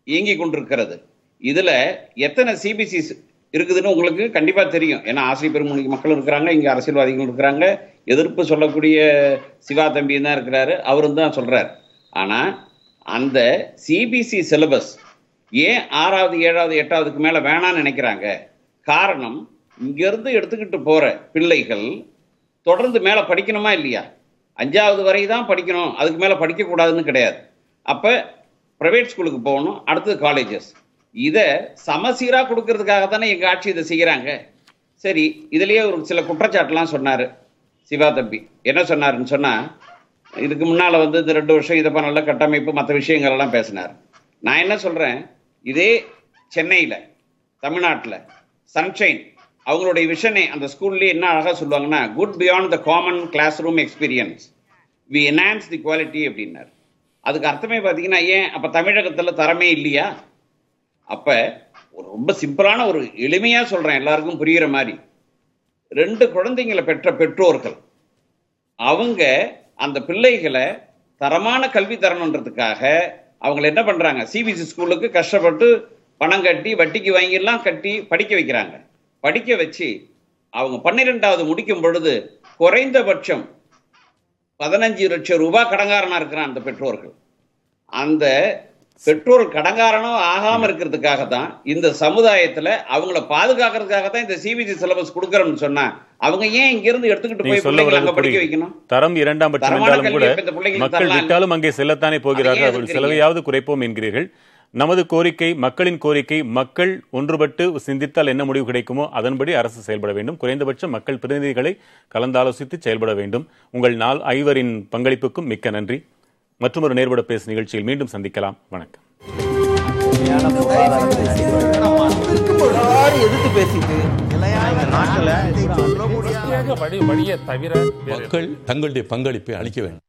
இயங்கி கொண்டிருக்கிறது. இதில் எத்தனை சிபிசி இருக்குதுன்னு உங்களுக்கு கண்டிப்பாக தெரியும். ஏன்னா ஆசிரியர் பெருமொழி மக்கள் இருக்கிறாங்க இங்கே அரசியல்வாதிகள் இருக்கிறாங்க எதிர்ப்பு சொல்லக்கூடிய சிவா தம்பி தான் இருக்கிறாரு அவரும் தான் சொல்கிறார் ஆனால் அந்த சிபிசி சிலபஸ் ஏன் ஆறாவது ஏழாவது எட்டாவதுக்கு மேலே வேணான்னு நினைக்கிறாங்க? காரணம் இங்கேருந்து எடுத்துக்கிட்டு போகிற பிள்ளைகள் தொடர்ந்து மேலே படிக்கணுமா இல்லையா? அஞ்சாவது வரை தான் படிக்கணும். அதுக்கு மேலே படிக்கக்கூடாதுன்னு கிடையாது. அப்போ ப்ரைவேட் ஸ்கூலுக்கு போகணும் அடுத்தது காலேஜஸ் இதை சமசீராக கொடுக்கறதுக்காக தானே எங்கள் ஆட்சி இதை செய்கிறாங்க சரி இதுலேயே ஒரு சில குற்றச்சாட்டுலாம் சொன்னார் சிவா தம்பி. என்ன சொன்னாருன்னு சொன்னால் இதுக்கு முன்னால் வந்து இந்த ரெண்டு வருஷம் இதை பண்ணல கட்டமைப்பு மற்ற விஷயங்கள் எல்லாம் பேசினார். நான் என்ன சொல்கிறேன் இதே சென்னையில் தமிழ்நாட்டில் சன்ஷைன் அவங்களுடைய விஷனே அந்த ஸ்கூல்லேயே என்ன அழகாக சொல்லுவாங்கன்னா good beyond the common classroom experience we enhance the quality அப்படின்னார். அதுக்கு அர்த்தமே பார்த்தீங்கன்னா ஏன்? அப்போ தமிழகத்தில் தரமே இல்லையா? அப்போ ரொம்ப சிம்பிளான ஒரு எளிமையாக சொல்கிறேன் எல்லாருக்கும் புரிகிற மாதிரி. ரெண்டு குழந்தைங்களை பெற்ற பெற்றோர்கள் அவங்க அந்த பிள்ளைகளை தரமான கல்வி தரணுன்றதுக்காக அவங்க என்ன பண்றாங்க? சிபிஎஸ்சி ஸ்கூலுக்கு கஷ்டப்பட்டு பணம் கட்டி வட்டிக்கு வாங்கிலாம் கட்டி படிக்க வைக்கிறாங்க. படிக்க வச்சு அவங்க பன்னிரெண்டாவது முடிக்கும் பொழுது குறைந்தபட்சம் பதினஞ்சு லட்சம் ரூபாய் கடங்காரனா இருக்கிறான் அந்த பெற்றோர்கள். அந்த பெற்றோர் கடங்காரனோ ஆகாம இருக்கிறதுக்காக தான் இந்த சமுதாயத்துல அவங்கள பாதுகாக்கிறதுக்காக தான் இந்த சிபிஎஸ்இ சிலபஸ் கொடுக்கறோம்னு சொன்னா அவங்க ஏன் இங்க இருந்து எடுத்துக்கிட்டு போய் பிள்ளைங்களை அங்க படிக்க. வைக்கணும்? தரம் இரண்டாம் பட்சம் என்றாலும் கூட மக்கள். விட்டாலும் அங்கே செல்லத்தானே போகிறார்கள். அவர்கள். செலவையாவது குறைப்போம் என்கிறீர்கள். நமது கோரிக்கை மக்களின் கோரிக்கை மக்கள் ஒன்றுபட்டு சிந்தித்தால் என்ன முடிவு கிடைக்குமோ அதன்படி அரசு செயல்பட வேண்டும். குறைந்தபட்சம் மக்கள் பிரதிநிதிகளை கலந்தாலோசித்து செயல்பட வேண்டும். உங்கள் நாள் ஐவரின் பங்களிப்புக்கும் மிக்க நன்றி. மற்றொரு நேர்பட பேசு நிகழ்ச்சியில் மீண்டும் சந்திக்கலாம். வணக்கம். எதிர்த்து பேசிட்டு? மக்கள் தங்களுடைய பங்களிப்பை அளிக்க வேண்டும்.